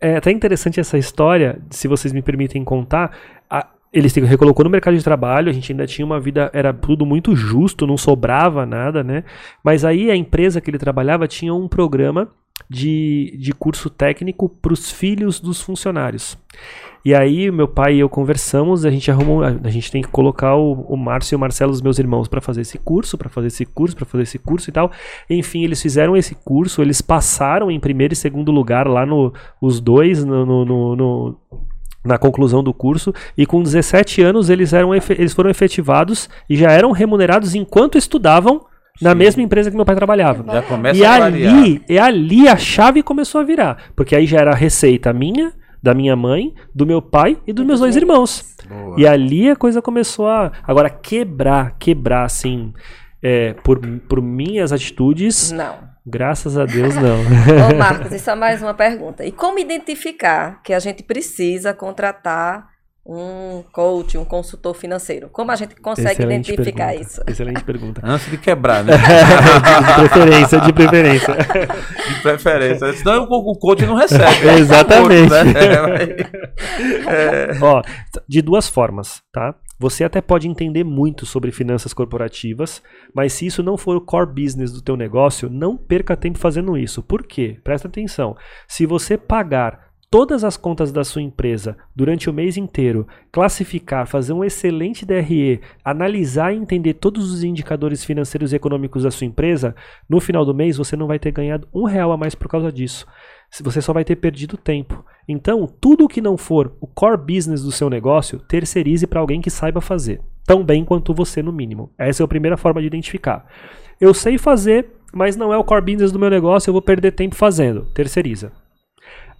[SPEAKER 4] É até interessante essa história, se vocês me permitem contar. A- ele se recolocou no mercado de trabalho, a gente ainda tinha uma vida, era tudo muito justo, não sobrava nada, né? Mas aí a empresa que ele trabalhava tinha um programa de, de curso técnico para os filhos dos funcionários. E aí meu pai e eu conversamos, a gente arrumou, a gente tem que colocar o, o Márcio e o Marcelo, os meus irmãos, para fazer esse curso, para fazer esse curso, para fazer esse curso e tal. Enfim, eles fizeram esse curso, eles passaram em primeiro e segundo lugar lá no os dois no, no- no- no- na conclusão do curso e com 17 anos eles eram eles foram efetivados e já eram remunerados enquanto estudavam na
[SPEAKER 2] Sim.
[SPEAKER 4] mesma empresa que meu pai trabalhava.
[SPEAKER 2] Já começa
[SPEAKER 4] E
[SPEAKER 2] a variar.
[SPEAKER 4] ali, e ali a chave começou a virar. Porque aí já era a receita minha, da minha mãe, do meu pai e dos meus dois irmãos.
[SPEAKER 2] Boa.
[SPEAKER 4] E ali a coisa começou a. Agora, quebrar, quebrar, assim, é, por, por minhas atitudes,
[SPEAKER 3] Não.
[SPEAKER 4] graças a Deus, não.
[SPEAKER 3] Ô, Marcos, isso é mais uma pergunta. E como identificar que a gente precisa contratar um coach, um consultor financeiro? Como a gente consegue
[SPEAKER 4] Excelente
[SPEAKER 3] identificar
[SPEAKER 4] pergunta.
[SPEAKER 3] isso?
[SPEAKER 4] Excelente pergunta.
[SPEAKER 2] Antes de quebrar, né?
[SPEAKER 4] de preferência, de preferência.
[SPEAKER 2] De preferência. Senão o, coach não recebe.
[SPEAKER 4] Exatamente.
[SPEAKER 2] né?
[SPEAKER 4] Ó, t- de duas formas, tá? Você até pode entender muito sobre finanças corporativas, mas se isso não for o core business do teu negócio, não perca tempo fazendo isso. Por quê? Presta atenção. Se você pagar todas as contas da sua empresa durante o mês inteiro, classificar, fazer um excelente DRE, analisar e entender todos os indicadores financeiros e econômicos da sua empresa, no final do mês você não vai ter ganhado um real a mais por causa disso. Você só vai ter perdido tempo. Então, tudo que não for o core business do seu negócio, terceirize para alguém que saiba fazer. Tão bem quanto você, no mínimo. Essa é a primeira forma de identificar. Eu sei fazer, mas não é o core business do meu negócio, eu vou perder tempo fazendo. Terceiriza.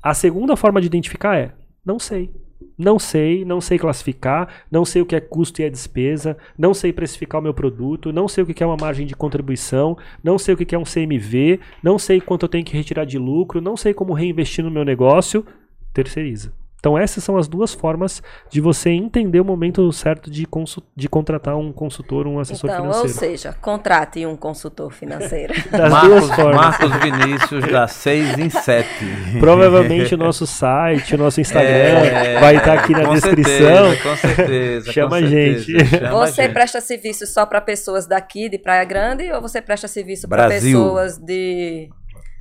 [SPEAKER 4] A segunda forma de identificar é: não sei. Não sei, não sei classificar, não sei o que é custo e é despesa, não sei precificar o meu produto, não sei o que é uma margem de contribuição, não sei o que é um CMV, não sei quanto eu tenho que retirar de lucro, não sei como reinvestir no meu negócio. Terceiriza. Então essas são as duas formas de você entender o momento certo de, de contratar um consultor, um assessor
[SPEAKER 3] Então, ou
[SPEAKER 4] financeiro.
[SPEAKER 3] seja, contrate um consultor financeiro.
[SPEAKER 4] Das
[SPEAKER 2] Marcos,
[SPEAKER 4] duas formas.
[SPEAKER 2] Marcos Vinícius da 6 em 7.
[SPEAKER 4] Provavelmente o nosso site, o nosso Instagram
[SPEAKER 2] É,
[SPEAKER 4] vai estar aqui na
[SPEAKER 2] com
[SPEAKER 4] descrição.
[SPEAKER 2] certeza, com certeza.
[SPEAKER 4] Chama
[SPEAKER 2] com
[SPEAKER 4] a
[SPEAKER 2] certeza,
[SPEAKER 4] gente.
[SPEAKER 2] chama
[SPEAKER 3] Você
[SPEAKER 2] gente.
[SPEAKER 3] presta serviço só para pessoas daqui de Praia Grande ou você presta serviço para pessoas de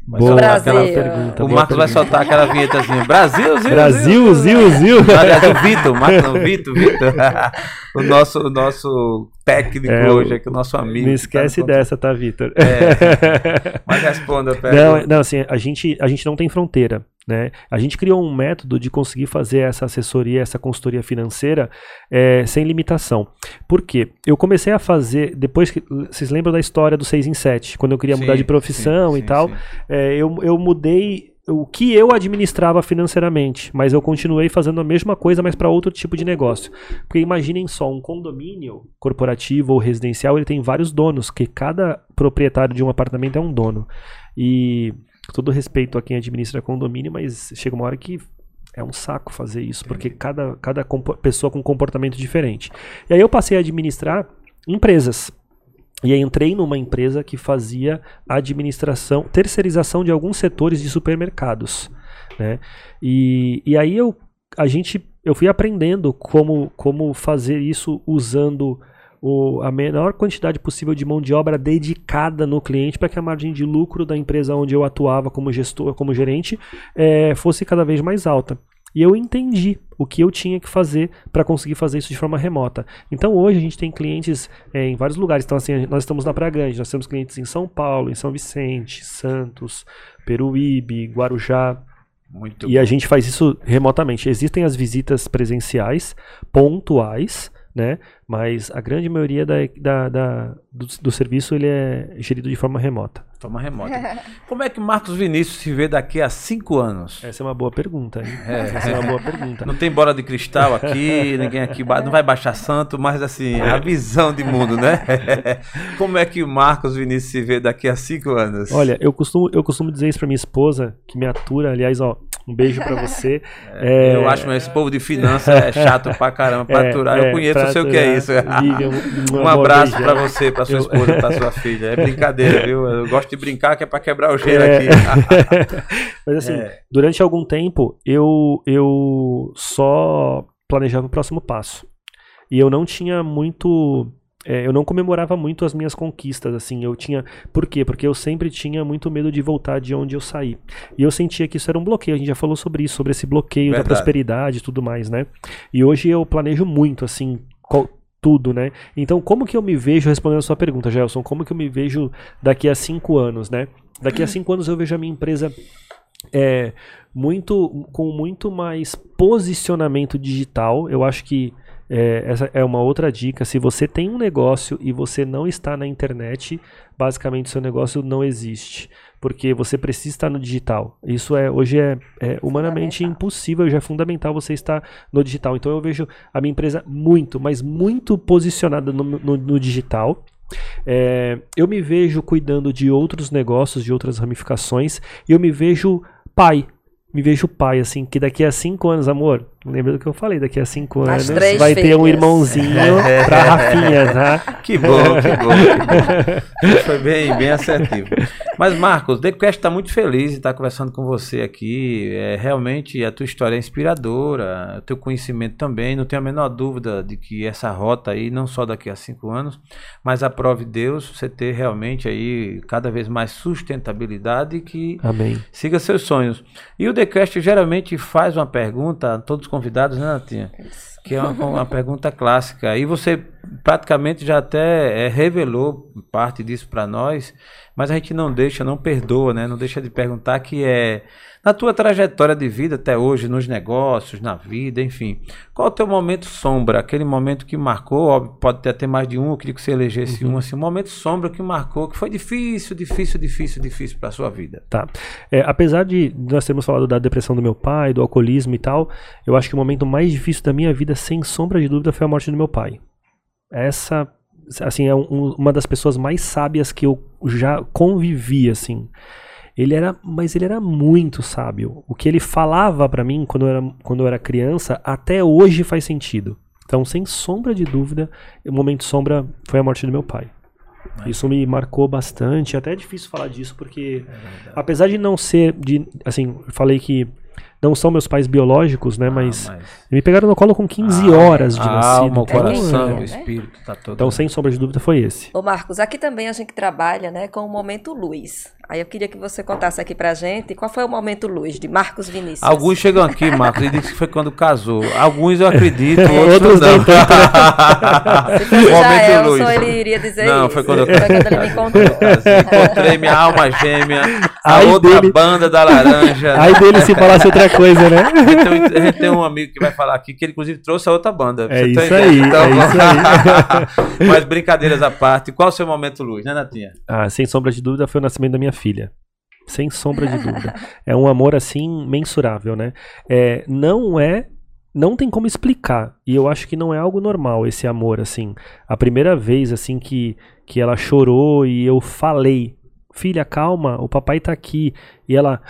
[SPEAKER 4] Boa
[SPEAKER 3] Brasil.
[SPEAKER 4] aquela pergunta.
[SPEAKER 2] O Marcos vai soltar aquela vinhetazinha. Brasil, Zil,
[SPEAKER 4] Brasil, Zil, Zil.
[SPEAKER 2] Aliás, o Vitor, Marcos não, Vitor, Vitor. o nosso, o nosso técnico
[SPEAKER 4] É,
[SPEAKER 2] hoje, aqui, o nosso amigo.
[SPEAKER 4] Não
[SPEAKER 2] que tá
[SPEAKER 4] esquece
[SPEAKER 2] no
[SPEAKER 4] dessa, tá, Vitor?
[SPEAKER 2] É. Mas responda,
[SPEAKER 4] Não,
[SPEAKER 2] pergunta.
[SPEAKER 4] não, assim, a gente, a gente não tem fronteira, né? A gente criou um método de conseguir fazer essa assessoria, essa consultoria financeira é, sem limitação. Por quê? Eu comecei a fazer, depois que, vocês lembram da história do 6 em 7, quando eu queria mudar
[SPEAKER 2] Sim,
[SPEAKER 4] de profissão
[SPEAKER 2] sim,
[SPEAKER 4] e
[SPEAKER 2] sim,
[SPEAKER 4] tal, é, eu, eu mudei o que eu administrava financeiramente, mas eu continuei fazendo a mesma coisa, mas para outro tipo de negócio. Porque imaginem só, um condomínio corporativo ou residencial, ele tem vários donos, que cada proprietário de um apartamento é um dono. E todo respeito a quem administra condomínio, mas chega uma hora que é um saco fazer isso, porque cada, cada pessoa com comportamento diferente. E aí eu passei a administrar empresas. E aí entrei numa empresa que fazia administração, terceirização de alguns setores de supermercados, né? E, e aí eu, a gente, eu fui aprendendo como, como fazer isso usando o, a menor quantidade possível de mão de obra dedicada no cliente para que a margem de lucro da empresa onde eu atuava como gestor, como gerente, é, fosse cada vez mais alta. E eu entendi o que eu tinha que fazer para conseguir fazer isso de forma remota. Então hoje a gente tem clientes é, em vários lugares. Então, assim, nós estamos na Praia Grande, nós temos clientes em São Paulo, em São Vicente, Santos, Peruíbe, Guarujá. Muito e bom. a gente faz isso remotamente. Existem as visitas presenciais, pontuais, né? Mas a grande maioria da, da, da do, do, serviço ele é gerido de forma remota.
[SPEAKER 2] Forma remota. Como é que Marcos Vinícius se vê daqui a cinco anos?
[SPEAKER 4] Essa é uma boa pergunta. Hein? É. Essa é uma boa pergunta.
[SPEAKER 2] Não tem bola de cristal aqui, ninguém aqui não vai baixar santo, mas assim, a visão de mundo, né? Como é que Marcos Vinícius se vê daqui a cinco anos?
[SPEAKER 4] Olha, eu costumo, eu costumo dizer isso para minha esposa, que me atura, aliás, ó, um beijo para você.
[SPEAKER 2] É, é... Eu acho que esse povo de finanças é chato pra caramba pra é, aturar. Eu é, conheço, eu sei o que é isso. um abraço para você, para sua esposa, para sua filha. É brincadeira, viu? Eu gosto de brincar que é para quebrar o gelo é. aqui.
[SPEAKER 4] Mas assim, durante algum tempo eu eu só planejava o próximo passo. E eu não tinha muito é, eu não comemorava muito as minhas conquistas, assim, eu tinha, por quê? Porque eu sempre tinha muito medo de voltar de onde eu saí, e eu sentia que isso era um bloqueio, a gente já falou sobre isso, sobre esse bloqueio Verdade. da prosperidade e tudo mais, né, e hoje eu planejo muito, assim, tudo, né, então como que eu me vejo, respondendo a sua pergunta, Gelson, como que eu me vejo daqui a cinco anos, né, daqui a cinco anos eu vejo a minha empresa é, muito, com muito mais posicionamento digital, eu acho que é, essa é uma outra dica. Se você tem um negócio e você não está na internet, basicamente seu negócio não existe. Porque você precisa estar no digital. Isso é hoje é, é humanamente impossível, já é fundamental você estar no digital. Então eu vejo a minha empresa muito, mas muito posicionada no, no, no digital. É, eu me vejo cuidando de outros negócios, de outras ramificações, e eu me vejo pai me vejo pai, assim, que daqui a cinco anos, amor, lembra do que eu falei, daqui a cinco As anos vai filhas. ter um irmãozinho pra Rafinha, tá?
[SPEAKER 2] Que bom, que bom. Que bom. Foi bem, bem assertivo. Mas, Marcos, o DeQuest está muito feliz de estar conversando com você aqui. É, realmente a tua história é inspiradora, o teu conhecimento também. Não tenho a menor dúvida de que essa rota aí, não só daqui a cinco anos, mas aprove Deus você ter realmente aí cada vez mais sustentabilidade e que
[SPEAKER 4] Amém.
[SPEAKER 2] siga seus sonhos. E o TheCast geralmente faz uma pergunta a todos os convidados, né, Natinha? Que é uma, uma pergunta clássica. E você praticamente já até é, revelou parte disso para nós, mas a gente não deixa, não perdoa, né? Não deixa de perguntar que é na tua trajetória de vida até hoje, nos negócios, na vida, enfim, qual é o teu momento sombra? Aquele momento que marcou, óbvio, pode ter até mais de um, eu queria que você elegesse uhum. um, assim, um momento sombra que marcou, que foi difícil, difícil, difícil, difícil para sua vida.
[SPEAKER 4] Tá. É, apesar de nós termos falado da depressão do meu pai, do alcoolismo e tal, eu acho que o momento mais difícil da minha vida, sem sombra de dúvida, foi a morte do meu pai. Essa assim, é um, uma das pessoas mais sábias que eu já convivi, assim. Ele era, mas ele era muito sábio. O que ele falava para mim quando eu, era, quando eu era criança, até hoje faz sentido. Então, sem sombra de dúvida, o momento sombra foi a morte do meu pai. Isso me marcou bastante. Até é difícil falar disso porque, é apesar de não ser, de, assim, eu falei que não são meus pais biológicos, né? Ah, mas, mas, me pegaram no colo com 15 ah, horas de nascido.
[SPEAKER 2] Alma, o coração, é, o espírito, tá todo.
[SPEAKER 4] Então, sem sombra de dúvida, foi esse.
[SPEAKER 3] Ô, Marcos, aqui também a gente trabalha, né, com o momento luz. Aí eu queria que você contasse aqui pra gente qual foi o momento luz de Marcos Vinícius.
[SPEAKER 2] Alguns chegam aqui, Marcos, e dizem que foi quando casou. Alguns eu acredito, outros, outros não. não.
[SPEAKER 3] Se fosse já luz. ele iria dizer
[SPEAKER 2] Não,
[SPEAKER 3] isso.
[SPEAKER 2] foi quando, eu... foi quando ele me encontrou. Encontrei minha alma gêmea, a Aí outra dele... banda da laranja.
[SPEAKER 4] Aí dele se falasse outra coisa, né?
[SPEAKER 2] A gente, tem, a gente, tem, um amigo que vai falar aqui que ele inclusive trouxe a outra banda.
[SPEAKER 4] É isso, tá aí, então, é isso
[SPEAKER 2] aí. Mas brincadeiras à parte, qual o seu momento luz, né, Natinha?
[SPEAKER 4] Ah, sem sombra de dúvida foi o nascimento da minha filha. Sem sombra de dúvida. É um amor assim mensurável, né? É, não é não tem como explicar. E eu acho que não é algo normal esse amor, assim. A primeira vez, assim, que, que ela chorou e eu falei, filha, calma, o papai tá aqui. E ela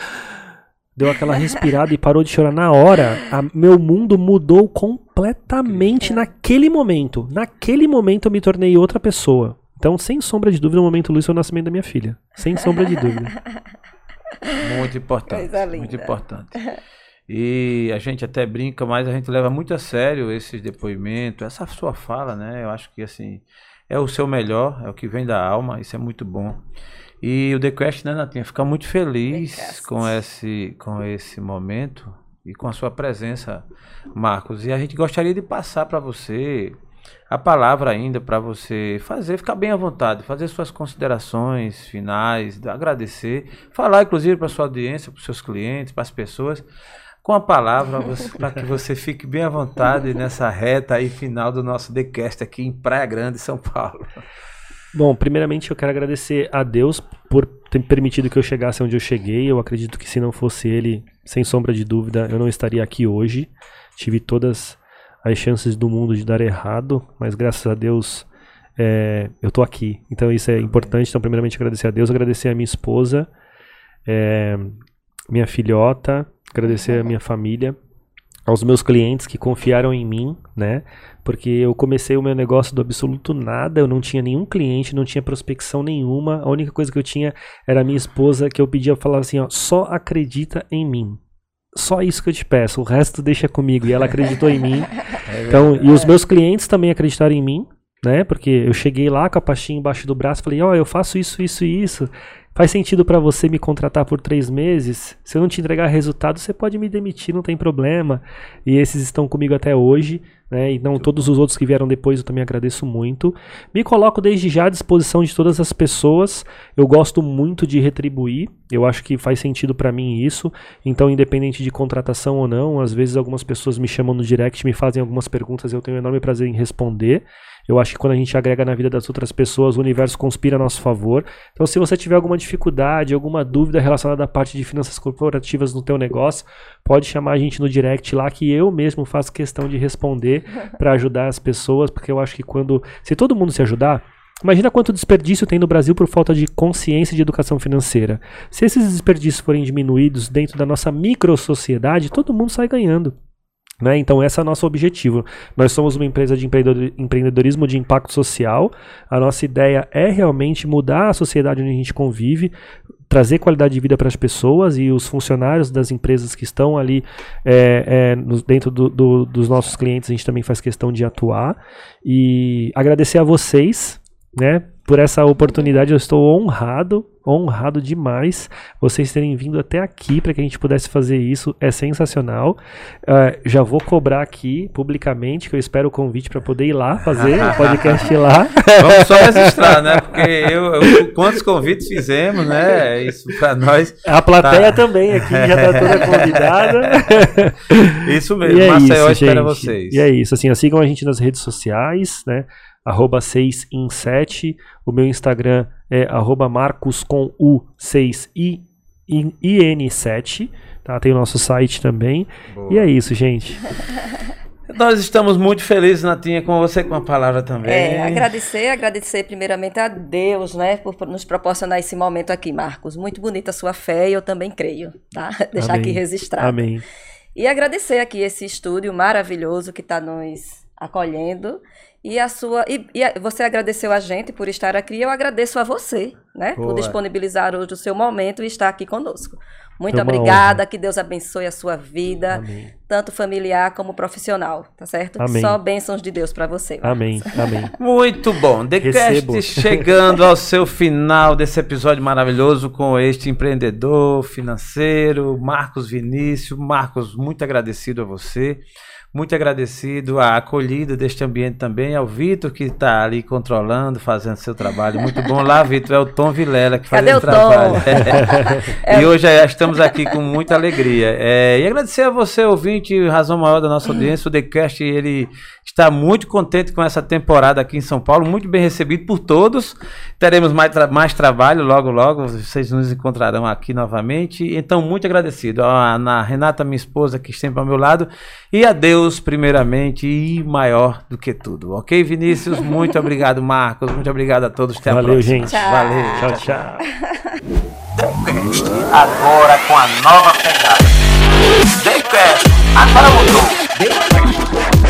[SPEAKER 4] deu aquela respirada e parou de chorar na hora. A, meu mundo mudou completamente naquele momento. Naquele momento eu me tornei outra pessoa. Então, sem sombra de dúvida, o momento Luiz foi o nascimento da minha filha. Sem sombra de dúvida.
[SPEAKER 2] Muito importante.
[SPEAKER 3] Coisa linda.
[SPEAKER 2] Muito importante. E a gente até brinca, mas a gente leva muito a sério esses depoimentos, essa sua fala, né? Eu acho que assim é o seu melhor, é o que vem da alma, isso é muito bom. E o The Quest, né, Natinha, fica muito feliz com esse, com esse momento e com a sua presença, Marcos. E a gente gostaria de passar para você a palavra ainda para você fazer, ficar bem à vontade, fazer suas considerações finais, agradecer, falar inclusive para sua audiência, para seus clientes, para as pessoas, com a palavra para que você fique bem à vontade nessa reta aí final do nosso TheCast aqui em Praia Grande, São Paulo.
[SPEAKER 4] Bom, primeiramente eu quero agradecer a Deus por ter permitido que eu chegasse onde eu cheguei. Eu acredito que se não fosse Ele, sem sombra de dúvida, eu não estaria aqui hoje. Tive todas as chances do mundo de dar errado, mas graças a Deus é, eu tô aqui. Então isso é importante. Então, primeiramente agradecer a Deus, agradecer a minha esposa, é, minha filhota, agradecer a minha família, aos meus clientes que confiaram em mim, né? Porque eu comecei o meu negócio do absoluto nada, eu não tinha nenhum cliente, não tinha prospecção nenhuma. A única coisa que eu tinha era a minha esposa que eu pedia falar assim, ó, só acredita em mim. Só isso que eu te peço, o resto deixa comigo. E ela acreditou em mim. Então, e os meus clientes também acreditaram em mim, né? Porque eu cheguei lá com a pastinha embaixo do braço, falei, ó, eu faço isso, isso e isso. Faz sentido para você me contratar por três meses? Se eu não te entregar resultado, você pode me demitir, não tem problema. E esses estão comigo até hoje, né? E não todos os outros que vieram depois eu também agradeço muito. Me coloco desde já à disposição de todas as pessoas. Eu gosto muito de retribuir. Eu acho que faz sentido para mim isso. Então, independente de contratação ou não, às vezes algumas pessoas me chamam no direct, me fazem algumas perguntas, eu tenho um enorme prazer em responder. Eu acho que quando a gente agrega na vida das outras pessoas, o universo conspira a nosso favor. Então, se você tiver alguma dificuldade, alguma dúvida relacionada à parte de finanças corporativas no teu negócio, pode chamar a gente no direct lá que eu mesmo faço questão de responder para ajudar as pessoas, porque eu acho que quando se todo mundo se ajudar, Imagina quanto desperdício tem no Brasil por falta de consciência de educação financeira. Se esses desperdícios forem diminuídos dentro da nossa microsociedade, todo mundo sai ganhando. Né? Então, esse é o nosso objetivo. Nós somos uma empresa de empreendedor- empreendedorismo de impacto social. A nossa ideia é realmente mudar a sociedade onde a gente convive, trazer qualidade de vida para as pessoas e os funcionários das empresas que estão ali é, é, nos- dentro do- do- dos nossos clientes, a gente também faz questão de atuar. E agradecer a vocês. Né, por essa oportunidade, eu estou honrado, honrado demais vocês terem vindo até aqui para que a gente pudesse fazer isso. É sensacional. Ah, já vou cobrar aqui publicamente, que eu espero o convite para poder ir lá fazer o podcast lá.
[SPEAKER 2] Vamos só registrar, né? Porque eu, eu- quantos convites fizemos, né? Isso para nós.
[SPEAKER 4] A plateia
[SPEAKER 2] Tá.
[SPEAKER 4] também aqui já está toda convidada.
[SPEAKER 2] Isso mesmo.
[SPEAKER 4] E é
[SPEAKER 2] Maceió
[SPEAKER 4] isso,
[SPEAKER 2] espera
[SPEAKER 4] gente.
[SPEAKER 2] vocês.
[SPEAKER 4] E é isso, assim, sigam a gente nas redes sociais, né? Arroba 6 em 7. O meu Instagram é arroba marcos com U 6 i in- IN7. Tá? Tem o nosso site também.
[SPEAKER 2] Boa.
[SPEAKER 4] E é isso, gente.
[SPEAKER 2] Nós estamos muito felizes, Natinha, com você com a palavra também.
[SPEAKER 3] É, agradecer, agradecer primeiramente a Deus, né, por por nos proporcionar esse momento aqui, Marcos. Muito bonita a sua fé e eu também creio, tá? Deixar
[SPEAKER 4] Amém.
[SPEAKER 3] aqui registrado.
[SPEAKER 4] Amém.
[SPEAKER 3] E agradecer aqui esse estúdio maravilhoso que está nos acolhendo. E a sua. E, e a- você agradeceu a gente por estar aqui. Eu agradeço a você, né?
[SPEAKER 2] Boa.
[SPEAKER 3] Por disponibilizar hoje o seu momento e estar aqui conosco. Muito
[SPEAKER 4] Foi
[SPEAKER 3] obrigada, que Deus abençoe a sua vida,
[SPEAKER 4] Amém.
[SPEAKER 3] tanto familiar como profissional, tá certo?
[SPEAKER 4] Amém.
[SPEAKER 3] Só bênçãos de Deus para você.
[SPEAKER 4] Amém. Amém.
[SPEAKER 2] Muito bom. TheCast chegando ao seu final desse episódio maravilhoso com este empreendedor financeiro, Marcos Vinícius. Marcos, muito agradecido a você. Muito agradecido à acolhida deste ambiente também. ao Vitor, que está ali controlando, fazendo seu trabalho. Muito bom. Lá, Vitor, é o Tom Vilela que faz
[SPEAKER 3] o Tom?
[SPEAKER 2] trabalho. E hoje é, estamos aqui com muita alegria. É, e agradecer a você, ouvinte, razão maior da nossa audiência. O TheCast, ele está muito contente com essa temporada aqui em São Paulo, muito bem recebido por todos. Teremos mais, tra- mais trabalho logo, logo. Vocês nos encontrarão aqui novamente. Então, muito agradecido. A Ana Renata, minha esposa, que sempre ao meu lado. E a Deus, primeiramente, e maior do que tudo. Ok, Vinícius? Muito obrigado, Marcos. Muito obrigado a todos. Até a
[SPEAKER 4] Valeu,
[SPEAKER 2] próxima.
[SPEAKER 4] gente.
[SPEAKER 3] Tchau.
[SPEAKER 2] Valeu.
[SPEAKER 4] Tchau, tchau.
[SPEAKER 1] Agora com a nova pegada. Agora mudou.